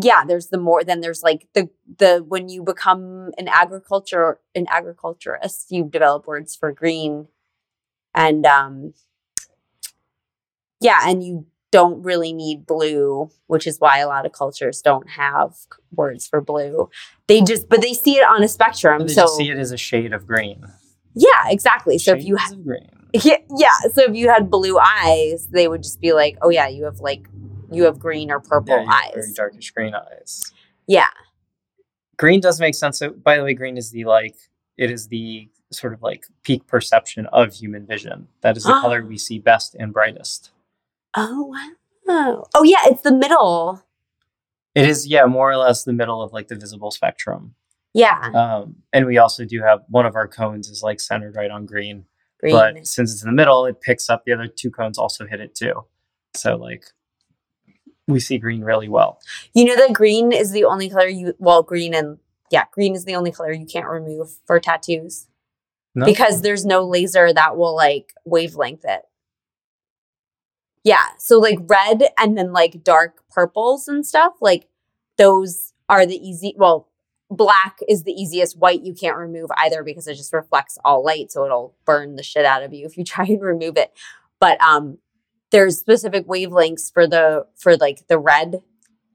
yeah, there's the more. Then there's like the the when you become an agriculture an agriculturist, you develop words for green, and um yeah, and you don't really need blue, which is why a lot of cultures don't have words for blue. They just, but they see it on a spectrum. They so just see it as a shade of green. yeah, exactly. So if you, Shades ha- green. yeah, yeah, so if you had blue eyes, they would just be like, oh yeah, you have like, you have green or purple Yeah, you have very eyes. darkish green eyes. Yeah, green does make sense. So, by the way, green is the like it is the sort of like peak perception of human vision. That is the color we see best and brightest. Oh wow. Oh yeah, it's the middle. It is, yeah, more or less the middle of like the visible spectrum. Yeah, Um, and we also do have one of our cones is like centered right on green, green. but since it's in the middle, it picks up the other two cones also hit it too. So like we see green really well. you know that green is the only color you well, green and yeah, green is the only color you can't remove for tattoos No? because there's no laser that will like wavelength it. Yeah, so like red and then like dark purples and stuff, like those are the easy. Well, black is the easiest. White you can't remove either because it just reflects all light, so it'll burn the shit out of you if you try and remove it. But um, there's specific wavelengths for the for like the red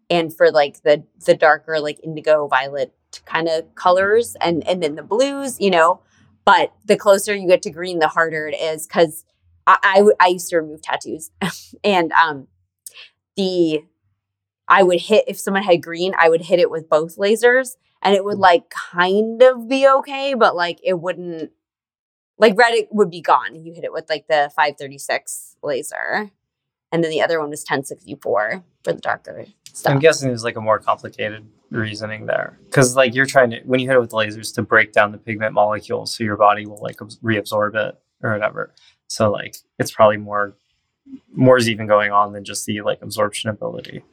and for like the the darker like indigo violet kind of colors and and then the blues, you know. But the closer you get to green, the harder it is because I, used to remove tattoos and um the I would hit if someone had green, I would hit it with both lasers and it would like kind of be okay, but like it wouldn't like red it would be gone. You hit it with like the 536 laser. And then the other one was 1064 for the darker stuff. I'm guessing there's like a more complicated reasoning there because like you're trying to when you hit it with lasers to break down the pigment molecules so your body will like reabsorb it or whatever. So like it's probably more more is even going on than just the like absorption ability.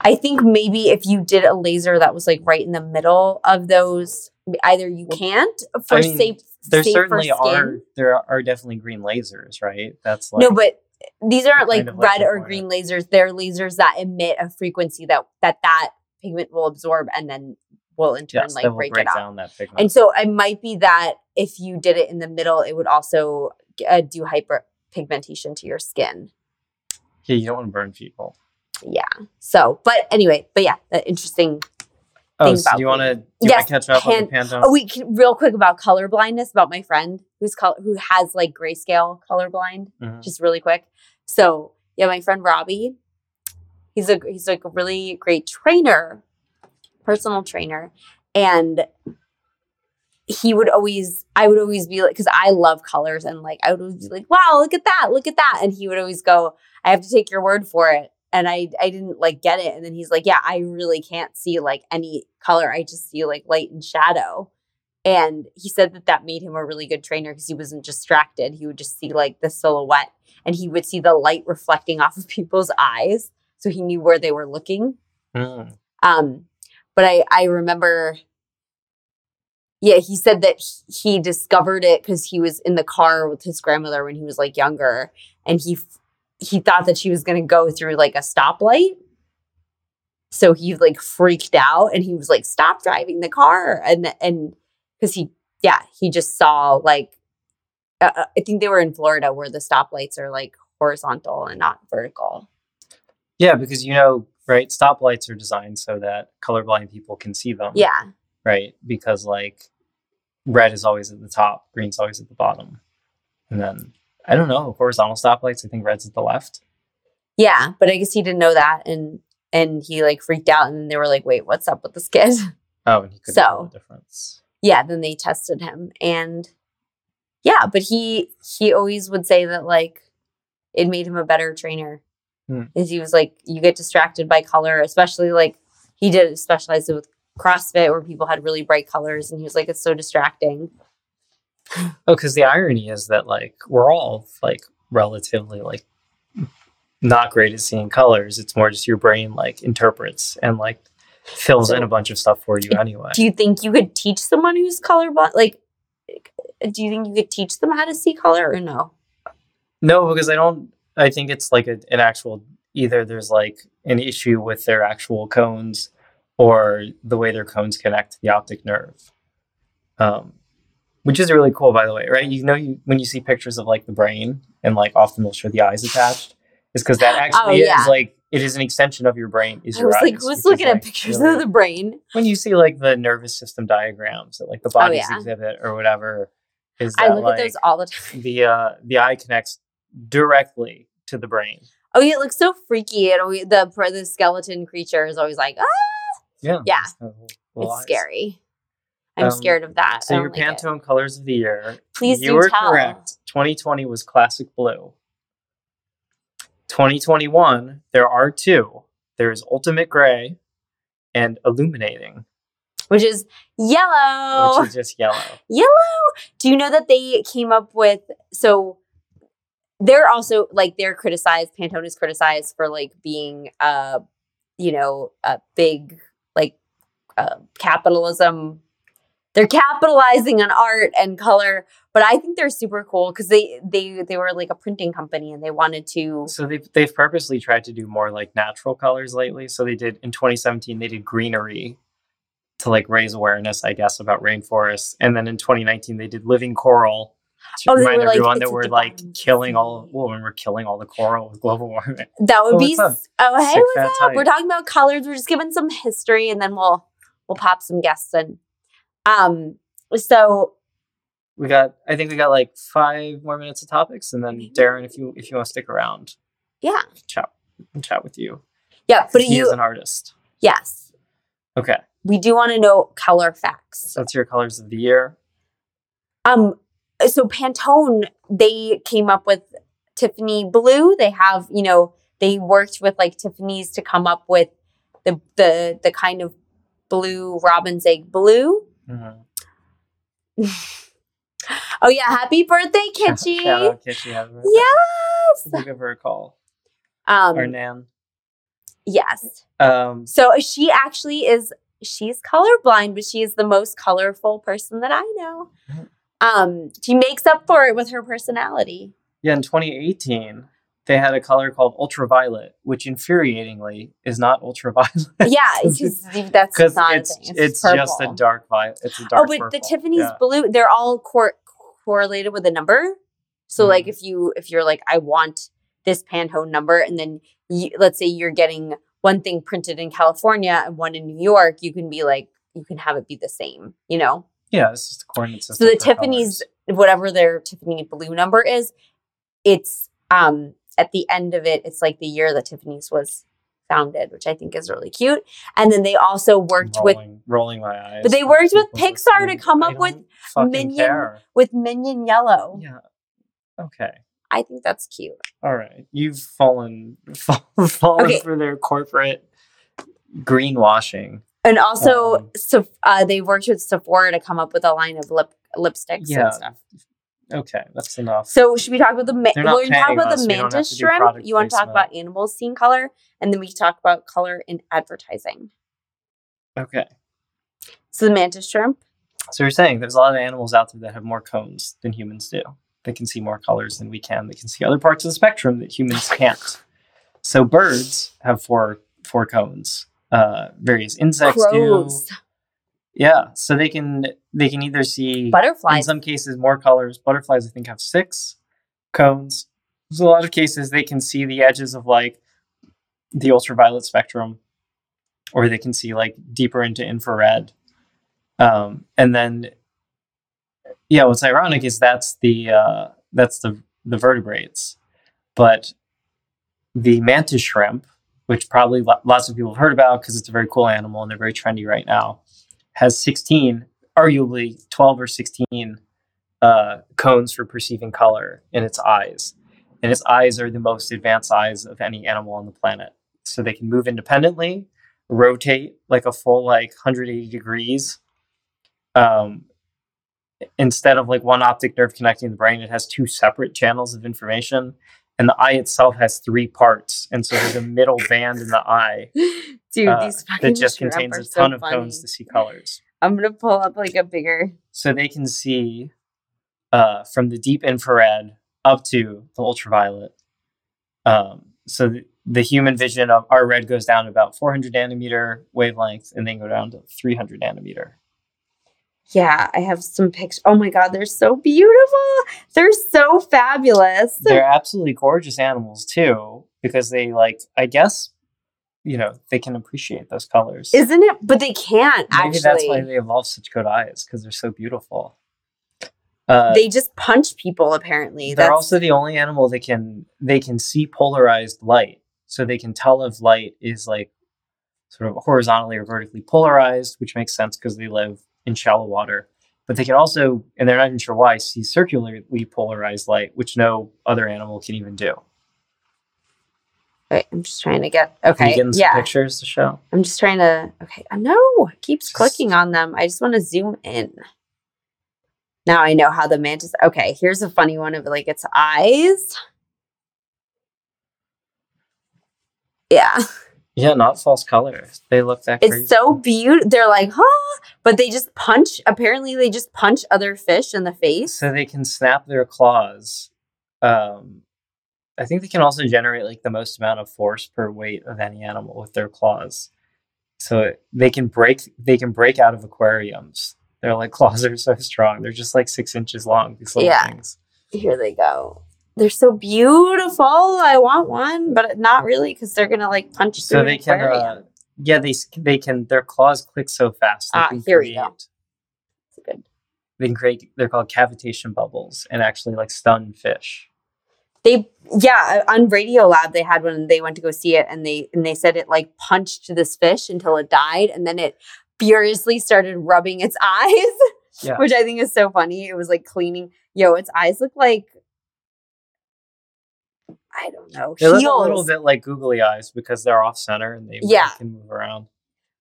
I think maybe if you did a laser that was like right in the middle of those, either you can't for I mean, safe. There certainly are there are definitely green lasers, right? That's like no, but these aren't like of like red or green lasers. They're lasers that emit a frequency that that that pigment will absorb and then will in turn yes, like break, break it out. down that pigment. And so it might be that if you did it in the middle, it would also uh, do hyperpigmentation to your skin. yeah, you don't want to burn people. Yeah. So, but anyway, but yeah, interesting. Oh, Thing so do you want to green. do you Yes, catch up on the pan- Pantone? Oh, wait, can, real quick about color blindness. About my friend who's col- who has like grayscale colorblind. Mhm. Just really quick. So yeah, my friend Robbie, he's a he's like a really great trainer, personal trainer, and he would always I would always be like because I love colors and like I would always be like, wow, look at that, look at that. And he would always go, I have to take your word for it. And I I didn't like get it. And then he's like, Yeah, I really can't see like any color. I just see like light and shadow. And he said that that made him a really good trainer because he wasn't distracted. He would just see like the silhouette and he would see the light reflecting off of people's eyes. So he knew where they were looking. Mm. Um, but I I remember, yeah, he said that he, discovered it because he was in the car with his grandmother when he was like younger, and he he thought that she was gonna go through like a stoplight, so he like freaked out and he was like, "Stop driving the car!" and and because he yeah he just saw like uh, uh, I think they were in Florida where the stoplights are like horizontal and not vertical. Yeah, because you know, right? Stoplights are designed so that colorblind people can see them. Yeah, Right. Because like red is always at the top, green's always at the bottom. And then I don't know, horizontal stoplights, I think red's at the left. Yeah, but I guess he didn't know that, and and he like freaked out, and they were like, "Wait, what's up with this kid?" Oh, and he couldn't tell So- the difference. yeah, then they tested him, and yeah, but he he always would say that like it made him a better trainer, Hmm. because he was like, you get distracted by color, especially like he did specialize with CrossFit where people had really bright colors, and he was like, it's so distracting. Oh, because the irony is that like we're all like relatively like not great at seeing colors. It's more just your brain like interprets and like fills in a bunch of stuff for you anyway. Do you think you could teach someone who's colorblind? Like, do you think you could teach them how to see color or no? No, because I don't. I think it's like a, an actual. Either there's like an issue with their actual cones, or the way their cones connect to the optic nerve, um, which is really cool, by the way. Right? You know, you when you see pictures of like the brain, and like often they'll show the eyes attached, is because that actually Oh, yeah. is like it is an extension of your brain. Is I your was eyes, like, which who's is, looking at like, pictures really- of the brain? when you see like the nervous system diagrams that like the bodies yeah. exhibit or whatever? Is I look like, at those all the time. the uh the eye connects directly to the brain. Oh, yeah, it looks so freaky. And always, the the skeleton creature is always like, ah, Yeah. Yeah. just have little- little it's scary. I'm Um, scared of that. So your don't like it. Pantone colors of the year. Please you do were tell. correct. 2020 was classic blue. 2021, there are two. There's ultimate gray and illuminating, which is yellow. which is just yellow. yellow. Do you know that they came up with so they're also like they're criticized. Pantone is criticized for like being uh you know a big like uh, capitalism. They're capitalizing on art and color, but I think they're super cool because they they they were like a printing company and they wanted to. So they've, they've purposely tried to do more like natural colors lately. So they did in 2017, they did greenery to like raise awareness, I guess, about rainforests. And then in 2019, they did living coral to Oh, remind like, everyone that we're like killing all, well, when we're killing all the coral with global warming. That would Oh, be what's oh hey Sick what's up? We're talking about colors. We're just giving some history, and then we'll we'll pop some guests in. Um, so We got, I think we got like five more minutes of topics. And then Darren, if you, if you want to stick around, yeah, chat, chat with you. yeah. But he you is an artist. yes, Okay. we do want to know color facts. So that's your colors of the year. Um, so Pantone they came up with Tiffany blue. They have you know they worked with like Tiffany's to come up with the the the kind of blue robin's egg blue. Mhm. Oh yeah, happy birthday, Kitschy! Shout out Kitschy. Happy birthday. Yes. We'll give her a call. Um, Nan. yes. Um, So she actually is she's colorblind, but she is the most colorful person that I know. Um, she makes up for it with her personality. yeah, in 2018, they had a color called ultraviolet, which infuriatingly is not ultraviolet. Yeah, it's just that's not it's a thing. it's, just a dark violet. It's a dark Oh, but purple. the Tiffany's Yeah. blue, they're all cor- correlated with a number. So like Mhm. if you if you're like I want this Pantone number and then you, let's say you're getting one thing printed in California and one in New York, you can be like you can have it be the same, you know? Yeah, it's just a coordinate system. So the Tiffany's colors. whatever their Tiffany blue number is, it's um at the end of it, it's like the year that Tiffany's was founded, which I think is really cute. And then they also worked with rolling, rolling my eyes. But they worked with Pixar to come up with Minion- care. with Minion Yellow. Yeah. Okay. I think that's cute. All right. You've fallen fallen Okay. for their corporate greenwashing. And also, Um, so uh, they worked with Sephora to come up with a line of lip lipsticks Yeah. and stuff. Okay, that's enough. So should we talk about the ma- They're we're talk about us. the We mantis shrimp? You want to talk about animals seeing color, and then we can talk about color in advertising. Okay. So the mantis shrimp. So you're saying there's a lot of animals out there that have more cones than humans do. They can see more colors than we can. They can see other parts of the spectrum that humans can't. So birds have four four cones. Uh, various insects Crows, do. Yeah. So they can they can either see butterflies. in some cases more colors. Butterflies I think have six cones. There's a lot of cases they can see the edges of like the ultraviolet spectrum, or they can see like deeper into infrared. Um, and then, yeah, what's ironic is that's the uh, that's the the vertebrates, but the mantis shrimp, which probably lots of people have heard about because it's a very cool animal and they're very trendy right now, has 16, arguably 12 or 16 uh, cones for perceiving color in its eyes. And its eyes are the most advanced eyes of any animal on the planet. So they can move independently, rotate like a full like 180 degrees. Um, instead of like one optic nerve connecting the brain, it has two separate channels of information. And the eye itself has three parts. And so there's a middle band in the eye Dude, uh, these fucking that just contains a so ton of funny. cones to see colors. I'm gonna pull up like a bigger. So they can see uh, from the deep infrared up to the ultraviolet. Um, so the, the human vision of our red goes down about 400 nanometer wavelength and then go down to 300 nanometer. Yeah, I have some pictures. Oh my god, they're so beautiful. They're so fabulous. They're absolutely gorgeous animals too because they like, I guess, you know, they can appreciate those colors. Isn't it? But they can't actually. Maybe actually. that's why they evolved such good eyes because they're so beautiful. Uh, they just punch people. Apparently, They're that's also the only animal that can they can see polarized light, so they can tell if light is like sort of horizontally or vertically polarized, which makes sense because they live in shallow water. But they can also, and they're not even sure why, see circularly polarized light, which no other animal can even do. Wait, I'm just trying to get. Okay, you getting some yeah, pictures to show? I'm just trying to. Okay, I know it keeps clicking on them. I just want to zoom in. Now I know how the mantis. Okay, here's a funny one of like its eyes. Yeah, Yeah, not false colors. They look that crazy. it's so beautiful. They're like, huh? But they just punch. Apparently, they just punch other fish in the face. so they can snap their claws. Um, I think they can also generate like the most amount of force per weight of any animal with their claws. So they can break they can break out of aquariums. Their like claws are so strong. They're just like six inches long. These little Yeah. things. Here they go. They're so beautiful. I want one, but not really because they're gonna like punch So through they an can uh, yeah they they can their claws click so fast. They Ah, can here we go. create- It's good. They can create they're called cavitation bubbles and actually like stun fish. They yeah, on Radiolab they had one and they went to go see it and they and they said it like punched this fish until it died and then it furiously started rubbing its eyes. Yeah. Which I think is so funny. It was like cleaning yo, its eyes look like I don't know. They look a little bit like googly eyes because they're off center and they Yeah. can move around.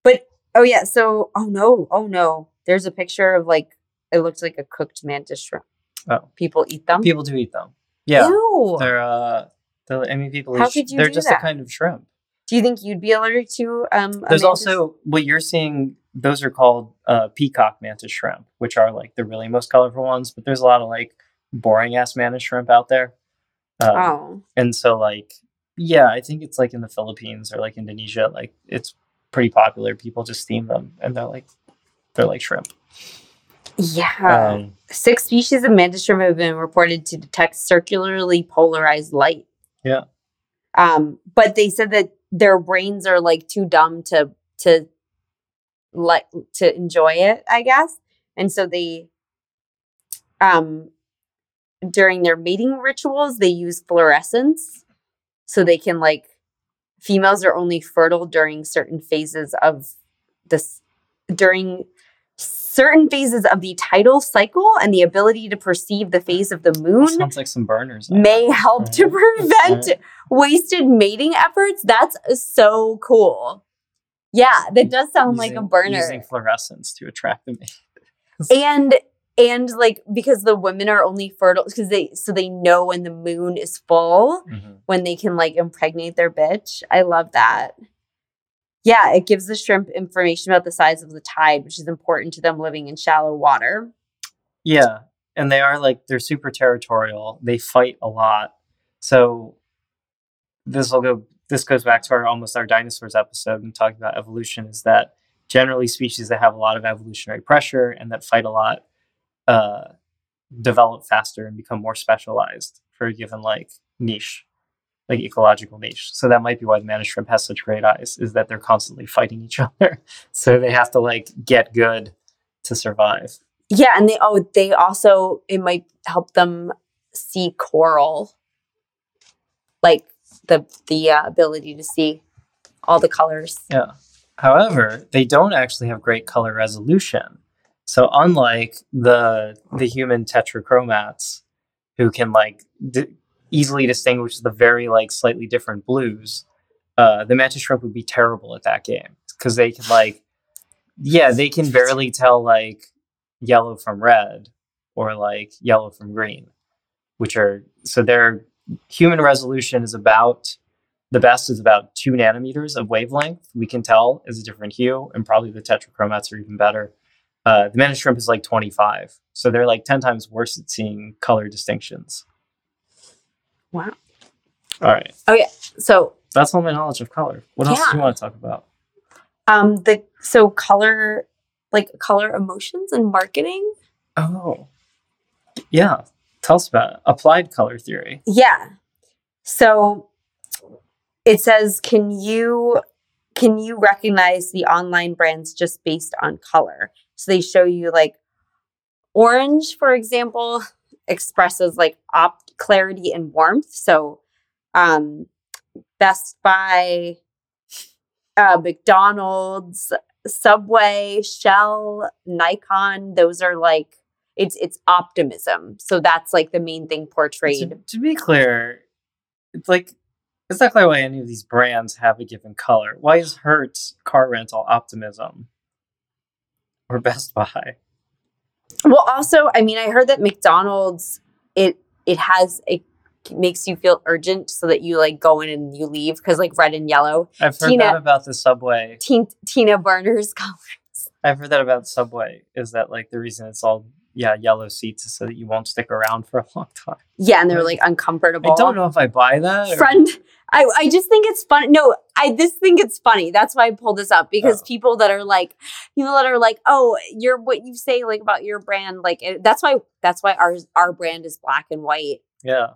But oh yeah, so oh no, oh no. There's a picture of like it looks like a cooked mantis shrimp. Oh. People eat them. People do eat them. Yeah. Ew. They're uh they're, I mean people How could you they're just that? a kind of shrimp. Do you think you'd be allergic to um There's also what you're seeing those are called uh, peacock mantis shrimp, which are like the really most colorful ones, but there's a lot of like boring ass mantis shrimp out there. Um, Oh. and so like yeah, I think it's like in the Philippines or like Indonesia, like it's pretty popular. People just steam them and they're like they're like shrimp. Yeah. Um, Six species of mantis shrimp have been reported to detect circularly polarized light. Yeah. Um, but they said that their brains are like too dumb to to like to enjoy it, I guess. And so they um during their mating rituals they use fluorescence so they can like females are only fertile during certain phases of this during certain phases of the tidal cycle and the ability to perceive the phase of the moon Sounds like some burners. may help to mm-hmm. prevent wasted mating efforts. That's so cool. Yeah, that does sound like a burner. Using fluorescence to attract the mate. and and like because the women are only fertile because they so they know when the moon is full Mhm. when they can like impregnate their bitch. I love that. Yeah, it gives the shrimp information about the size of the tide, which is important to them living in shallow water. Yeah, and they are like they're super territorial. They fight a lot. So this will go. This goes back to our almost our dinosaurs episode and talking about evolution. Is that generally species that have a lot of evolutionary pressure and that fight a lot uh, develop faster and become more specialized for a given like niche, like ecological niche. So that might be why the mantis shrimp has such great eyes. Is that they're constantly fighting each other. So they have to like get good to survive. Yeah, and they oh they also it might help them see coral, like the the uh, ability to see all the colors. Yeah. However, they don't actually have great color resolution. So unlike the the human tetrachromats, who can like d- easily distinguish the very like slightly different blues, uh, the mantis shrimp would be terrible at that game because they can like, yeah, they can barely tell like yellow from red or like yellow from green, which are so their human resolution is about the best is about two nanometers of wavelength. We can tell is a different hue, and probably the tetrachromats are even better. Uh, the mantis shrimp is like 25, so they're like 10 times worse at seeing color distinctions. Wow. All right, Okay. So that's all my knowledge of color. What else do you want to talk about? um the so color like color emotions and marketing. Oh, yeah. Tell us about it. applied color theory. Yeah. So it says, can you can you recognize the online brands just based on color? So they show you like orange, for example, expresses like op clarity and warmth. So um Best Buy, uh, McDonald's, Subway, Shell, Nikon, those are like it's it's optimism. So that's like the main thing portrayed. To, to be clear, it's like it's not clear why any of these brands have a given color. Why is Hertz car rental optimism or Best Buy? Well, also, I mean, I heard that McDonald's it it has it makes you feel urgent so that you like go in and you leave because like red and yellow. I've heard Tina- that about the Subway. Teen, Tina Burner's color. I've heard that about Subway is that like the reason it's all yeah yellow seats so that you won't stick around for a long time. Yeah, and they're like uncomfortable. I don't know if I buy that. or- Friend, I I just think it's fun. No, I just think it's funny. That's why I pulled this up because Oh. people that are like, people that are like, oh, you're what you say like about your brand, like it, that's why that's why our our brand is black and white yeah.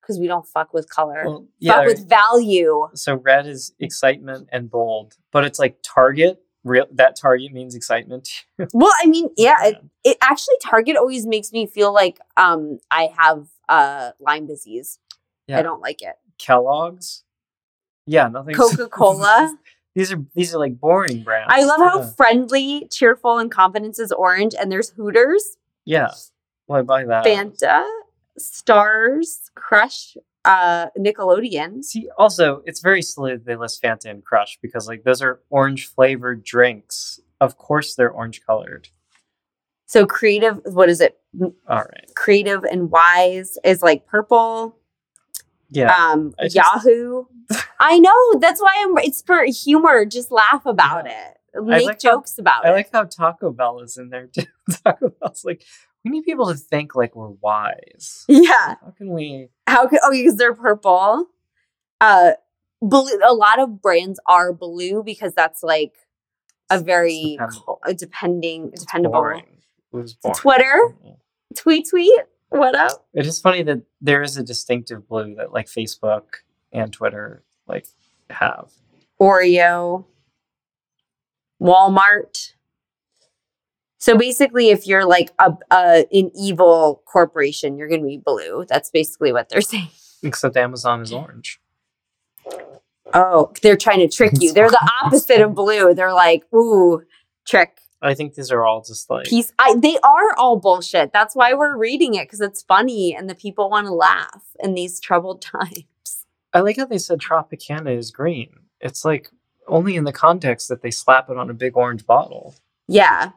because we don't fuck with color, Well, yeah. fuck with value. so red is excitement and bold, but it's like Target. Real that Target means excitement. Well, I mean, yeah, it, it actually Target always makes me feel like um I have uh Lyme disease. Yeah. I don't like it. Kellogg's. Yeah, nothing. Coca-Cola. these are these are like boring brands. I love how Yeah. friendly, cheerful, and confidence is orange, and there's Hooters, Yeah. Well, I buy that. Fanta, Stars, Crush, uh, Nickelodeon. See, also, it's very silly they list Fanta and Crush because, like, those are orange flavored drinks. Of course, they're orange colored. So creative, what is it? All right. Creative and wise is like purple. Yeah. Um, I just- Yahoo. I know. That's why I'm. It's for humor. Just laugh about Yeah. it. Make like how- jokes about I it. I like how Taco Bell is in there too. Taco Bell's like, we need people to think like we're wise. yeah. How can we? How could? Oh, because they're purple. Uh, blue. A lot of brands are blue because that's like a very dependable. a depending It's dependable. boring. It boring. Twitter? Tweet tweet. What up? It is funny that there is a distinctive blue that like Facebook and Twitter like have. Oreo. Walmart. So basically, if you're like a, a an evil corporation, you're going to be blue. That's basically what they're saying. Except Amazon is orange. Oh, they're trying to trick you. They're the opposite of blue. They're like, ooh, trick. I think these are all just like Peace. I, they are all bullshit. That's why we're reading it because it's funny and the people want to laugh in these troubled times. I like how they said Tropicana is green. It's like only in the context that they slap it on a big orange bottle. Yeah.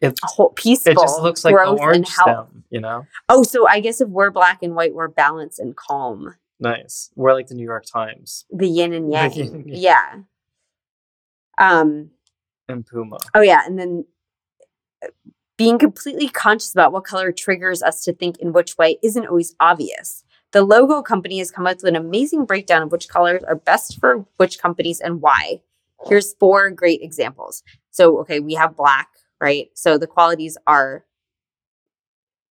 It, Whole, peaceful. it just looks like growth and orange health. stem, you know? Oh, so I guess if we're black and white, we're balanced and calm. Nice. We're like the New York Times The yin and yang. yin and yang. yeah. Um. and Puma. Oh yeah, and then uh, being completely conscious about what color triggers us to think in which way isn't always obvious. The logo company has come up with an amazing breakdown of which colors are best for which companies and why. Here's four great examples. So, okay, we have black, right? So the qualities are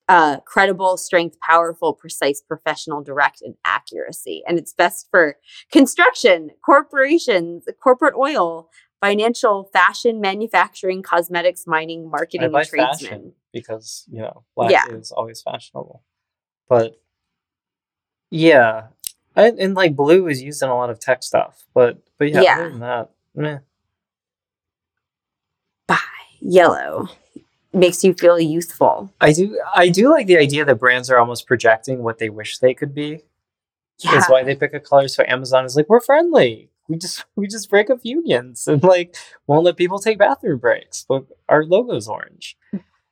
uh, credible, strength, powerful, precise, professional, direct, and accuracy. And it's best for construction, corporations, corporate oil, financial, fashion, manufacturing, cosmetics, mining, marketing, I and tradesmen. fashion because, you know, black Yeah. is always fashionable. But yeah. And, and like blue is used in a lot of tech stuff. But but yeah, Yeah. other than that, meh. Yellow makes you feel youthful. I do I do like the idea that brands are almost projecting what they wish they could be. Yeah. That's why they pick a color. So Amazon is like, we're friendly. We just we just break up unions and like won't let people take bathroom breaks. But our logo's orange.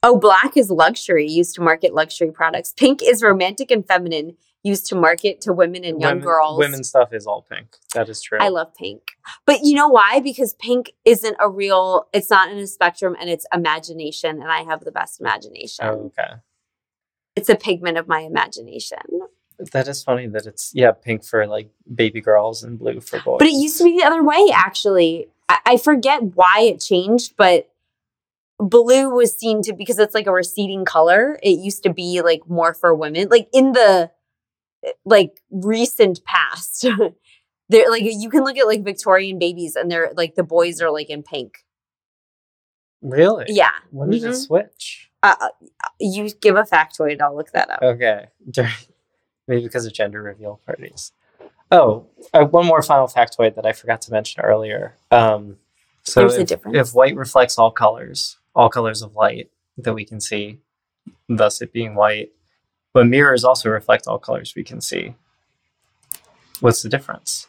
Oh, black is luxury, used to market luxury products. Pink is romantic and feminine, used to market to women and young Women- girls. Women's stuff is all pink. That is true. I love pink. But you know why? Because pink isn't a real, it's not in a spectrum and it's imagination. And I have the best imagination. Oh, okay. It's a pigment of my imagination. That is funny that it's yeah, pink for like baby girls and blue for boys. But it used to be the other way, actually. I, I forget why it changed, but blue was seen to because it's like a receding color. It used to be like more for women, like in the like recent past. They're like you can look at like Victorian babies, and they're like the boys are like in pink. really? Yeah, When did it Mhm. switch? uh, uh, you give a factoid. I'll look that up. Okay. Maybe because of gender reveal parties. Oh, uh, one more final factoid that I forgot to mention earlier. Um, so There's a difference. if white reflects all colors, all colors of light that we can see, thus it being white, but mirrors also reflect all colors we can see. What's the difference?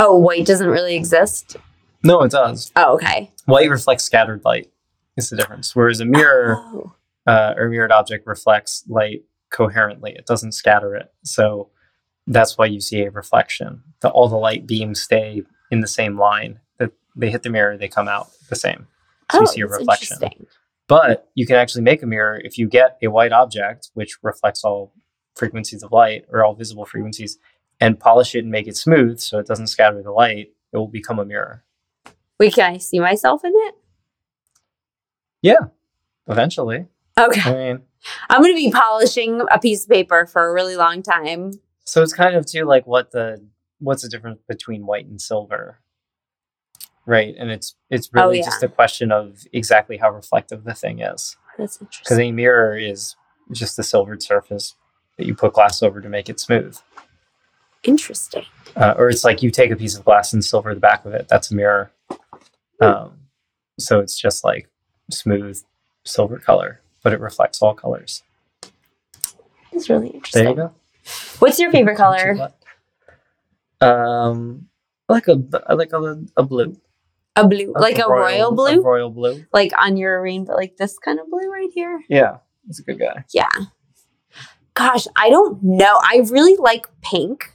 Oh, white doesn't really exist. No, it does. Oh, okay. White reflects scattered light. Is the difference. Whereas a mirror Oh. uh, or mirrored object reflects light coherently. It doesn't scatter it. So that's why you see a reflection. The, all the light beams stay in the same line. That they hit the mirror, they come out the same. So you see a Oh, reflection. But you can actually make a mirror if you get a white object, which reflects all frequencies of light or all visible frequencies, and polish it and make it smooth so it doesn't scatter the light. It will become a mirror. Wait, can I see myself in it? Yeah, eventually. Okay. I mean, I'm going to be polishing a piece of paper for a really long time. So it's kind of too like what the what's the difference between white and silver, right? And it's it's Oh, really yeah. just a question of exactly how reflective the thing is, That's interesting. because a mirror is just a silvered surface that you put glass over to make it smooth, Interesting. uh, or it's like you take a piece of glass and silver the back of it. That's a mirror. Um, so it's just like smooth silver color, but it reflects all colors. It's really interesting. There you go. What's your favorite color? Um, I like a I like a, a blue. A blue, like a royal, A blue, royal blue. like on your rainbow, like this kind of blue right here. Yeah, he's a good guy. Yeah. Gosh, I don't know. I really like pink.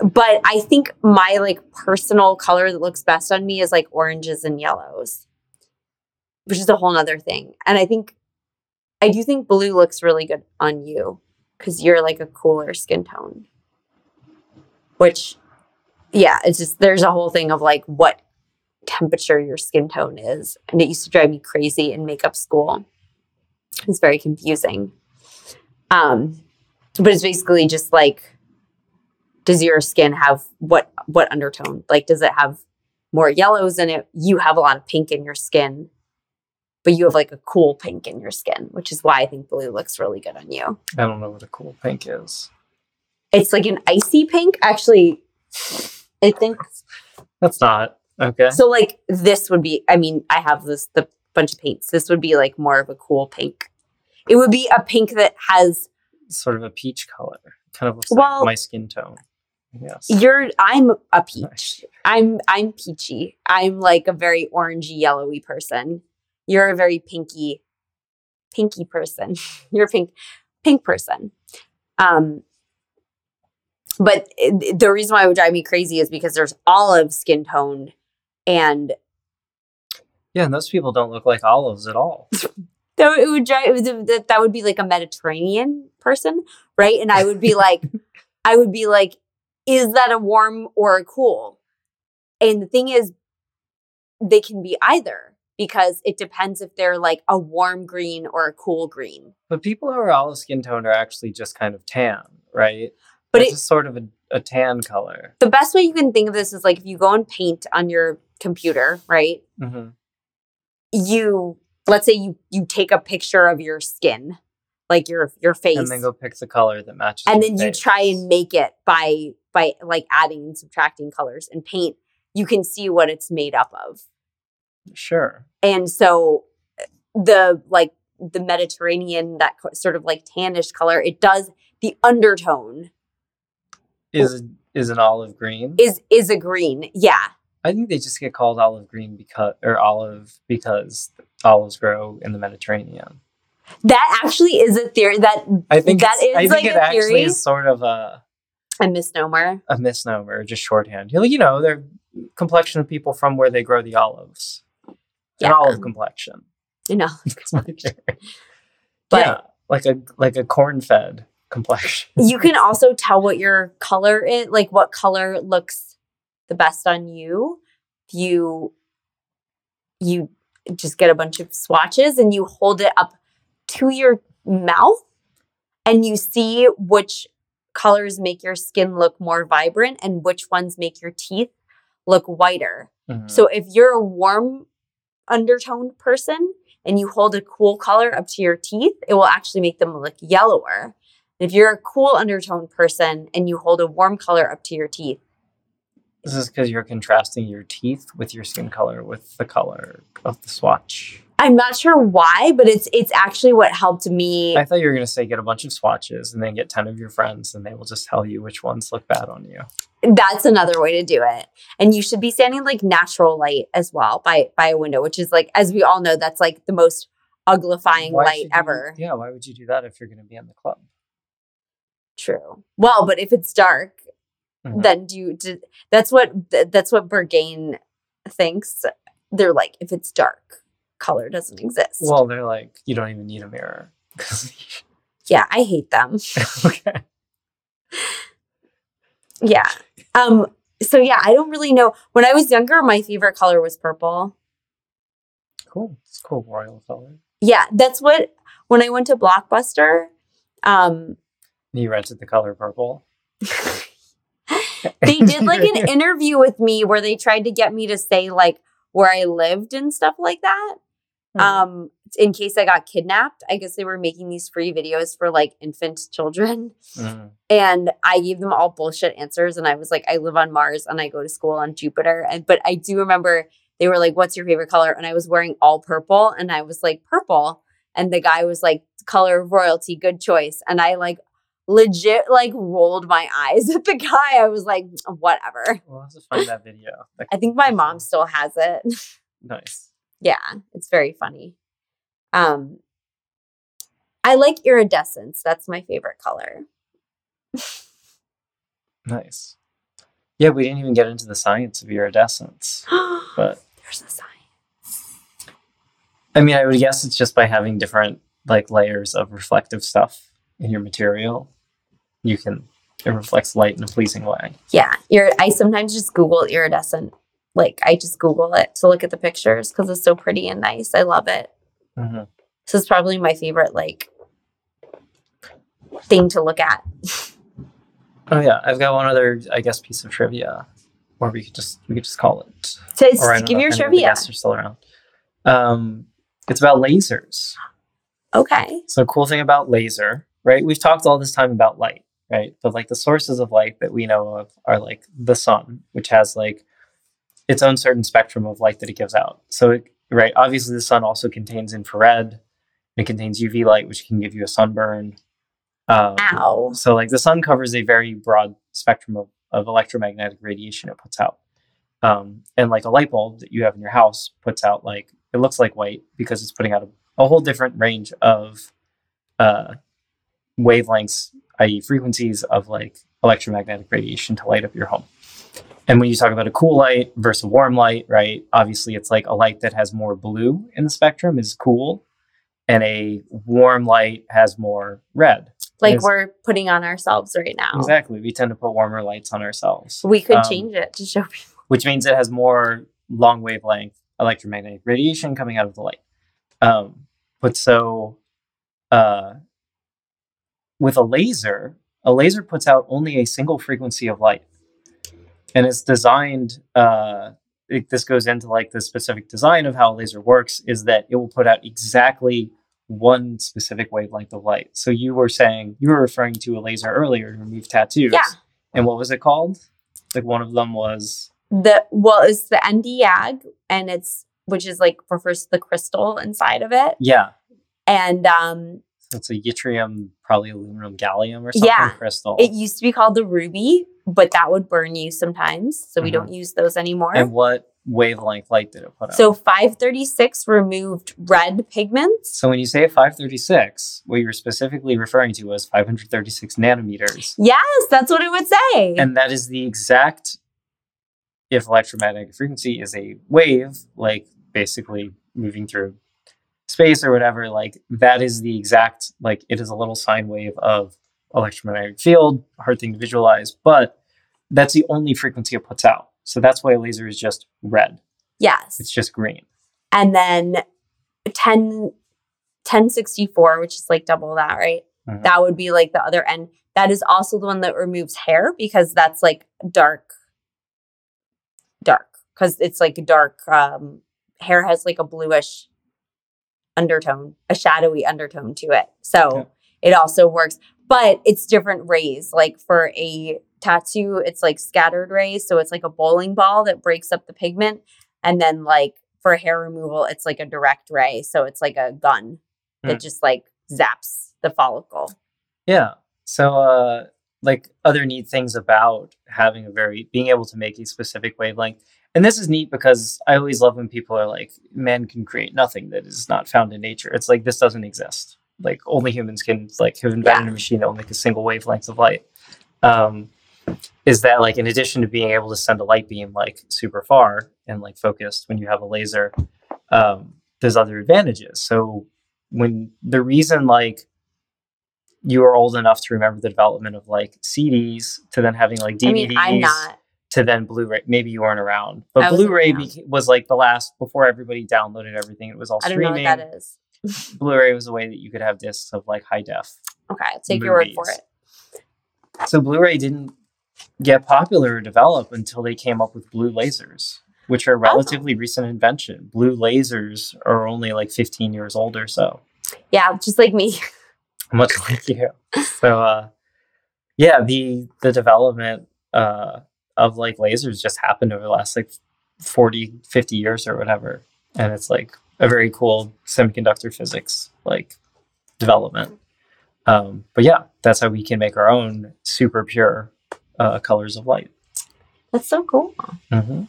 But I think my like personal color that looks best on me is like oranges and yellows. Which is a whole nother thing. And I think I do think blue looks really good on you because you're like a cooler skin tone. Which yeah, it's just there's a whole thing of like what temperature your skin tone is. And it used to drive me crazy in makeup school. It's very confusing. Um, but it's basically just like, does your skin have what what undertone? Like, does it have more yellows in it? You have a lot of pink in your skin, but you have like a cool pink in your skin, which is why I think blue looks really good on you. I don't know what a cool pink is. It's like an icy pink. Actually, I think That's not okay. so. Like this would be. I mean, I have this the bunch of paints. This would be like more of a cool pink. It would be a pink that has sort of a peach color. Kind of looks Well- like my skin tone. Yes. you're. I'm a peach. I'm I'm peachy. I'm like a very orangey yellowy person. You're a very pinky pinky person. You're a pink pink person. Um but it- the reason why it would drive me crazy is because there's olive skin toned and Yeah, and those people don't look like olives at all. so it would drive that that would be like a Mediterranean person, right? And I would be like I would be like is that a warm or a cool? And the thing is they can be either because it depends if they're like a warm green or a cool green. But people who are olive skin toned are actually just kind of tan, right? But It's it, sort of a, a tan color. the best way you can think of this is like if you go and paint on your computer, right? hmm You let's say you you take a picture of your skin, like your your face. And then go pick the color that matches. and then you try and make it by by like adding and subtracting colors and paint you can see what it's made up of Sure. and so uh, the like the mediterranean that co- sort of like tannish color it does the undertone Is is an olive green? is is a green yeah I think they just get called olive green because or olive because olives grow in the Mediterranean. that actually is a theory that I think that is I think like it a actually theory. is sort of a a misnomer a misnomer, just shorthand. You know- they're complexion of people from where they grow the olives. An Yeah. olive complexion. you know. But- yeah, like a like a corn fed complexion. you can also tell what your color is like what color looks the best on you you you just get a bunch of swatches and you hold it up to your mouth and you see which colors make your skin look more vibrant and which ones make your teeth look whiter Mhm. so if you're a warm undertoned person and you hold a cool color up to your teeth, it will actually make them look yellower. If you're a cool undertone person and you hold a warm color up to your teeth, This is because you're contrasting your teeth with your skin color with the color of the swatch. I'm not sure why, but it's it's actually what helped me. I thought you were going to say get a bunch of swatches and then get 10 of your friends and they will just tell you which ones look bad on you. That's another way to do it. And you should be standing like natural light as well by by a window, which is like as we all know, that's like the most uglifying Why light you- ever. yeah, why would you do that if you're going to be in the club? True. Well, but if it's dark, Mhm. then do you do, that's what that's what Berghain thinks. They're like, if it's dark, color doesn't exist. Well, they're like, you don't even need a mirror. yeah, I hate them. okay. Yeah. Um. So yeah, I don't really know. When I was younger, my favorite color was purple. Cool. It's cool royal color. Yeah, that's what. When I went to Blockbuster, um, You rented the color purple. they did like an interview with me where they tried to get me to say like where I lived and stuff like that. Mhm. Um, in case I got kidnapped. I guess they were making these free videos for like infant children. Mhm. And I gave them all bullshit answers. And I was like, I live on Mars and I go to school on Jupiter. And but I do remember they were like, What's your favorite color? And I was wearing all purple. And I was like, purple. And the guy was like, color of royalty, good choice. And I like legit like rolled my eyes at the guy. I was like, whatever. We'll have to find that video. That- I think my mom still has it. nice. yeah, it's very funny. Um I like iridescence. That's my favorite color. Nice. Yeah, we didn't even get into the science of iridescence. But There's a science. I mean, I would guess it's just by having different like layers of reflective stuff in your material, you can it reflects light in a pleasing way. Yeah, ir- I sometimes just Google iridescent. Like I just Google it to look at the pictures because it's so pretty and nice. I love it. hmm This is probably my favorite like thing to look at. Oh yeah, I've got one other, I guess, piece of trivia, or we could just we could just call it. So Or I don't give know your if any of the trivia. guests are still around. Um, it's about lasers. Okay. So cool thing about laser, right? We've talked all this time about light, right? But like the sources of light that we know of are like the sun, which has like its own certain spectrum of light that it gives out. So, it, right, obviously the sun also contains infrared. It contains UV light, which can give you a sunburn. Um, Ow. so like the sun covers a very broad spectrum of, of electromagnetic radiation it puts out. Um, and like a light bulb that you have in your house puts out like it looks like white because it's putting out a, a whole different range of uh, wavelengths, i.e., frequencies of like electromagnetic radiation to light up your home. And when you talk about a cool light versus a warm light, right? Obviously, it's like a light that has more blue in the spectrum is cool, and a warm light has more red. Like we're putting on ourselves right now. Exactly. We tend to put warmer lights on ourselves, We could Um, change it to show people. which means it has more long wavelength electromagnetic radiation coming out of the light. Um, but so, uh, with a laser, a laser puts out only a single frequency of light, and it's designed. Uh, it, this goes into like the specific design of how a laser works is that it will put out exactly one specific wavelength of light. So you were saying you were referring to a laser earlier to remove tattoos. Yeah. And what was it called? Like one of them was The well, it's the Nd:YAG, and it's which is like refers to the crystal inside of it, yeah. and um, it's a yttrium, probably aluminum gallium or something Yeah. crystal. it used to be called the ruby, but that would burn you sometimes, so we Mhm. don't use those anymore. and what wavelength light did it put out? So 536 removed red pigments. so when you say 536, what you were specifically referring to was 536 nanometers. Yes, that's what it would say. And that is the exact, if electromagnetic frequency is a wave, like basically moving through space or whatever, like that is the exact, like it is a little sine wave of electromagnetic field, hard thing to visualize, but that's the only frequency it puts out. So that's why a laser is just red. yes. It's just green. and then 10 1064 which is like double that right Mhm. that would be like the other end that is also the one that removes hair because that's like dark dark because it's like dark um hair has like a bluish undertone a shadowy undertone to it so Yeah. it also works but it's different rays like for a tattoo it's like scattered rays so it's like a bowling ball that breaks up the pigment and then like for hair removal it's like a direct ray so it's like a gun that Mm. just like zaps the follicle Yeah. So, uh, like other neat things about having a very being able to make a specific wavelength, and this is neat because I always love when people are like, "Man can create nothing that is not found in nature." It's like this doesn't exist. Like only humans can like have invented Yeah. a machine that will make a single wavelength of light. Um, is that like in addition to being able to send a light beam like super far and like focused when you have a laser, um, there's other advantages. So when the reason like you are old enough to remember the development of like CDs to then having like DVDs i mean i'm not to then Blu-ray. Maybe you weren't around, but Blu-ray beca- was like the last before everybody downloaded everything. It was all i don't know streaming. what that is Blu-ray was a way that you could have discs of like high def. okay I'll take your word for it So Blu-ray didn't get popular or develop until they came up with blue lasers, which are a relatively recent invention. Blue lasers are only like 15 years old or so. yeah just like me much like you. So uh yeah, the the development uh of like lasers just happened over the last like 40, 50 years or whatever. And it's like a very cool semiconductor physics like development. Um but yeah, that's how we can make our own super pure uh colors of light. that's so cool hmm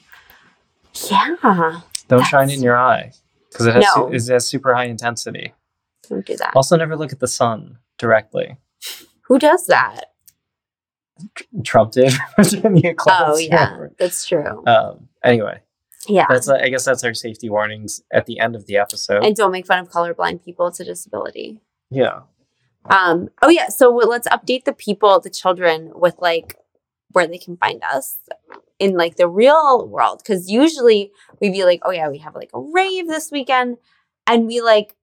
yeah Don't shine That's- in your eye because it has No. su- it has super high intensity. don't do that Also, never look at the sun directly. who does that Trump did. Virginia oh Clouds. yeah that's true Um, anyway, yeah that's I guess that's our safety warnings at the end of the episode. and don't make fun of colorblind people it's a disability yeah. Um, oh yeah, so let's update the people, the children, with like where they can find us in like the real world. Because usually we'd be like, oh yeah, we have like a rave this weekend, and we like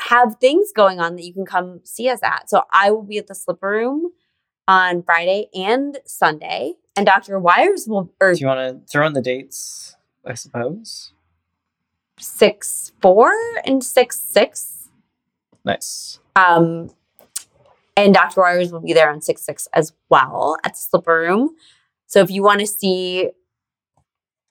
have things going on that you can come see us at. So I will be at the Slipper Room on Friday and Sunday, and Dr. Wires will or Do you want to throw in the dates? I suppose. six four and six six. Nice. Um, And Dr. Wires will be there on 6 6 as well at the Slipper Room. So if you want to see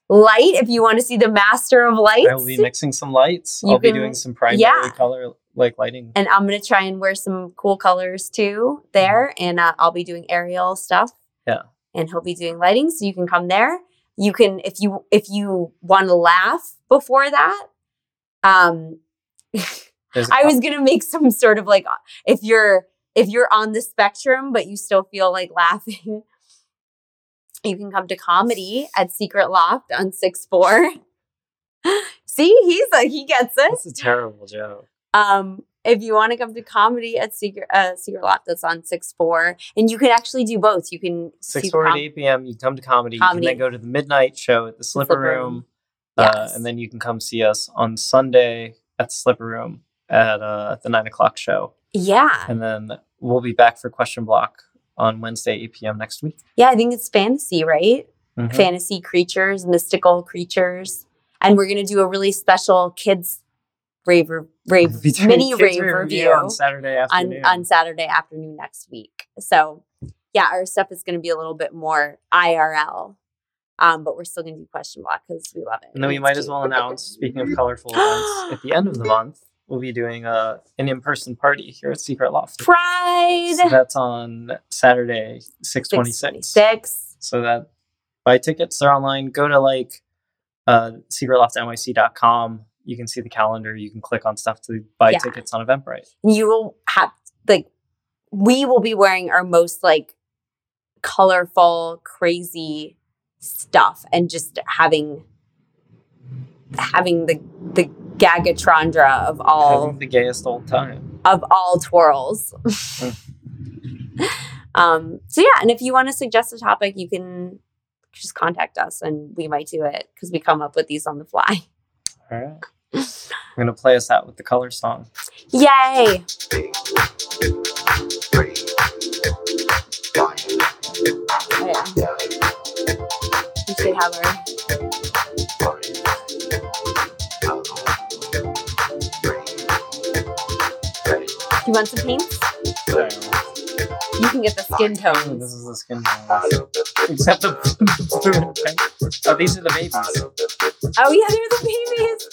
light, if you want to see the master of lights, I will be mixing some lights. I'll be doing some primary yeah. color like lighting. and I'm gonna try and wear some cool colors too there, and uh, I'll be doing aerial stuff. Yeah. and he'll be doing lighting, so you can come there. You can if you if you want to laugh before that. Um, I was gonna make some sort of like if you're if you're on the spectrum but you still feel like laughing, you can come to comedy at Secret Loft on six four. See, he's like he gets it. That's a terrible joke. Um, if you want to come to comedy at Secret uh, Secret Loft, that's on six four, and you can actually do both. You can six four com- to eight p.m. You come to comedy. Comedy. You can then go to the midnight show at the Slipper, Slipper Room, uh, Yes. and then you can come see us on Sunday at the Slipper Room at uh, the nine o'clock show, Yeah, and then we'll be back for Question Block on Wednesday eight p.m. next week. yeah. I think it's fantasy, right? Mhm. Fantasy creatures, mystical creatures, and we're gonna do a really special kids rave rave We'll be doing mini rave review review on Saturday afternoon. on Saturday afternoon next week. So yeah, our stuff is going to be a little bit more IRL, um, but we're still going to do question block because we love it. and then we It's might as well announce, speaking of colorful events, at the end of the month, we'll be doing a, an in person party here at Secret Loft. Pride So that's on Saturday, 626. 626. So that buy tickets, they're online. Go to like uh, secretloftnyc.com. You can see the calendar. You can click on stuff to buy Yeah. tickets on Eventbrite. You will have like we will be wearing our most like colorful, crazy stuff and just having having the the gagatrandra of all Having the gayest old time. of all twirls. um, so yeah, and if you want to suggest a topic, you can just contact us and we might do it because we come up with these on the fly. All right. I'm going to play us out with the color song. Yay! Oh, yeah. We should have our you want some paints? You can get the skin tones. this is the skin tone. Except the blue. Oh, these are the babies. Oh yeah, they're the babies.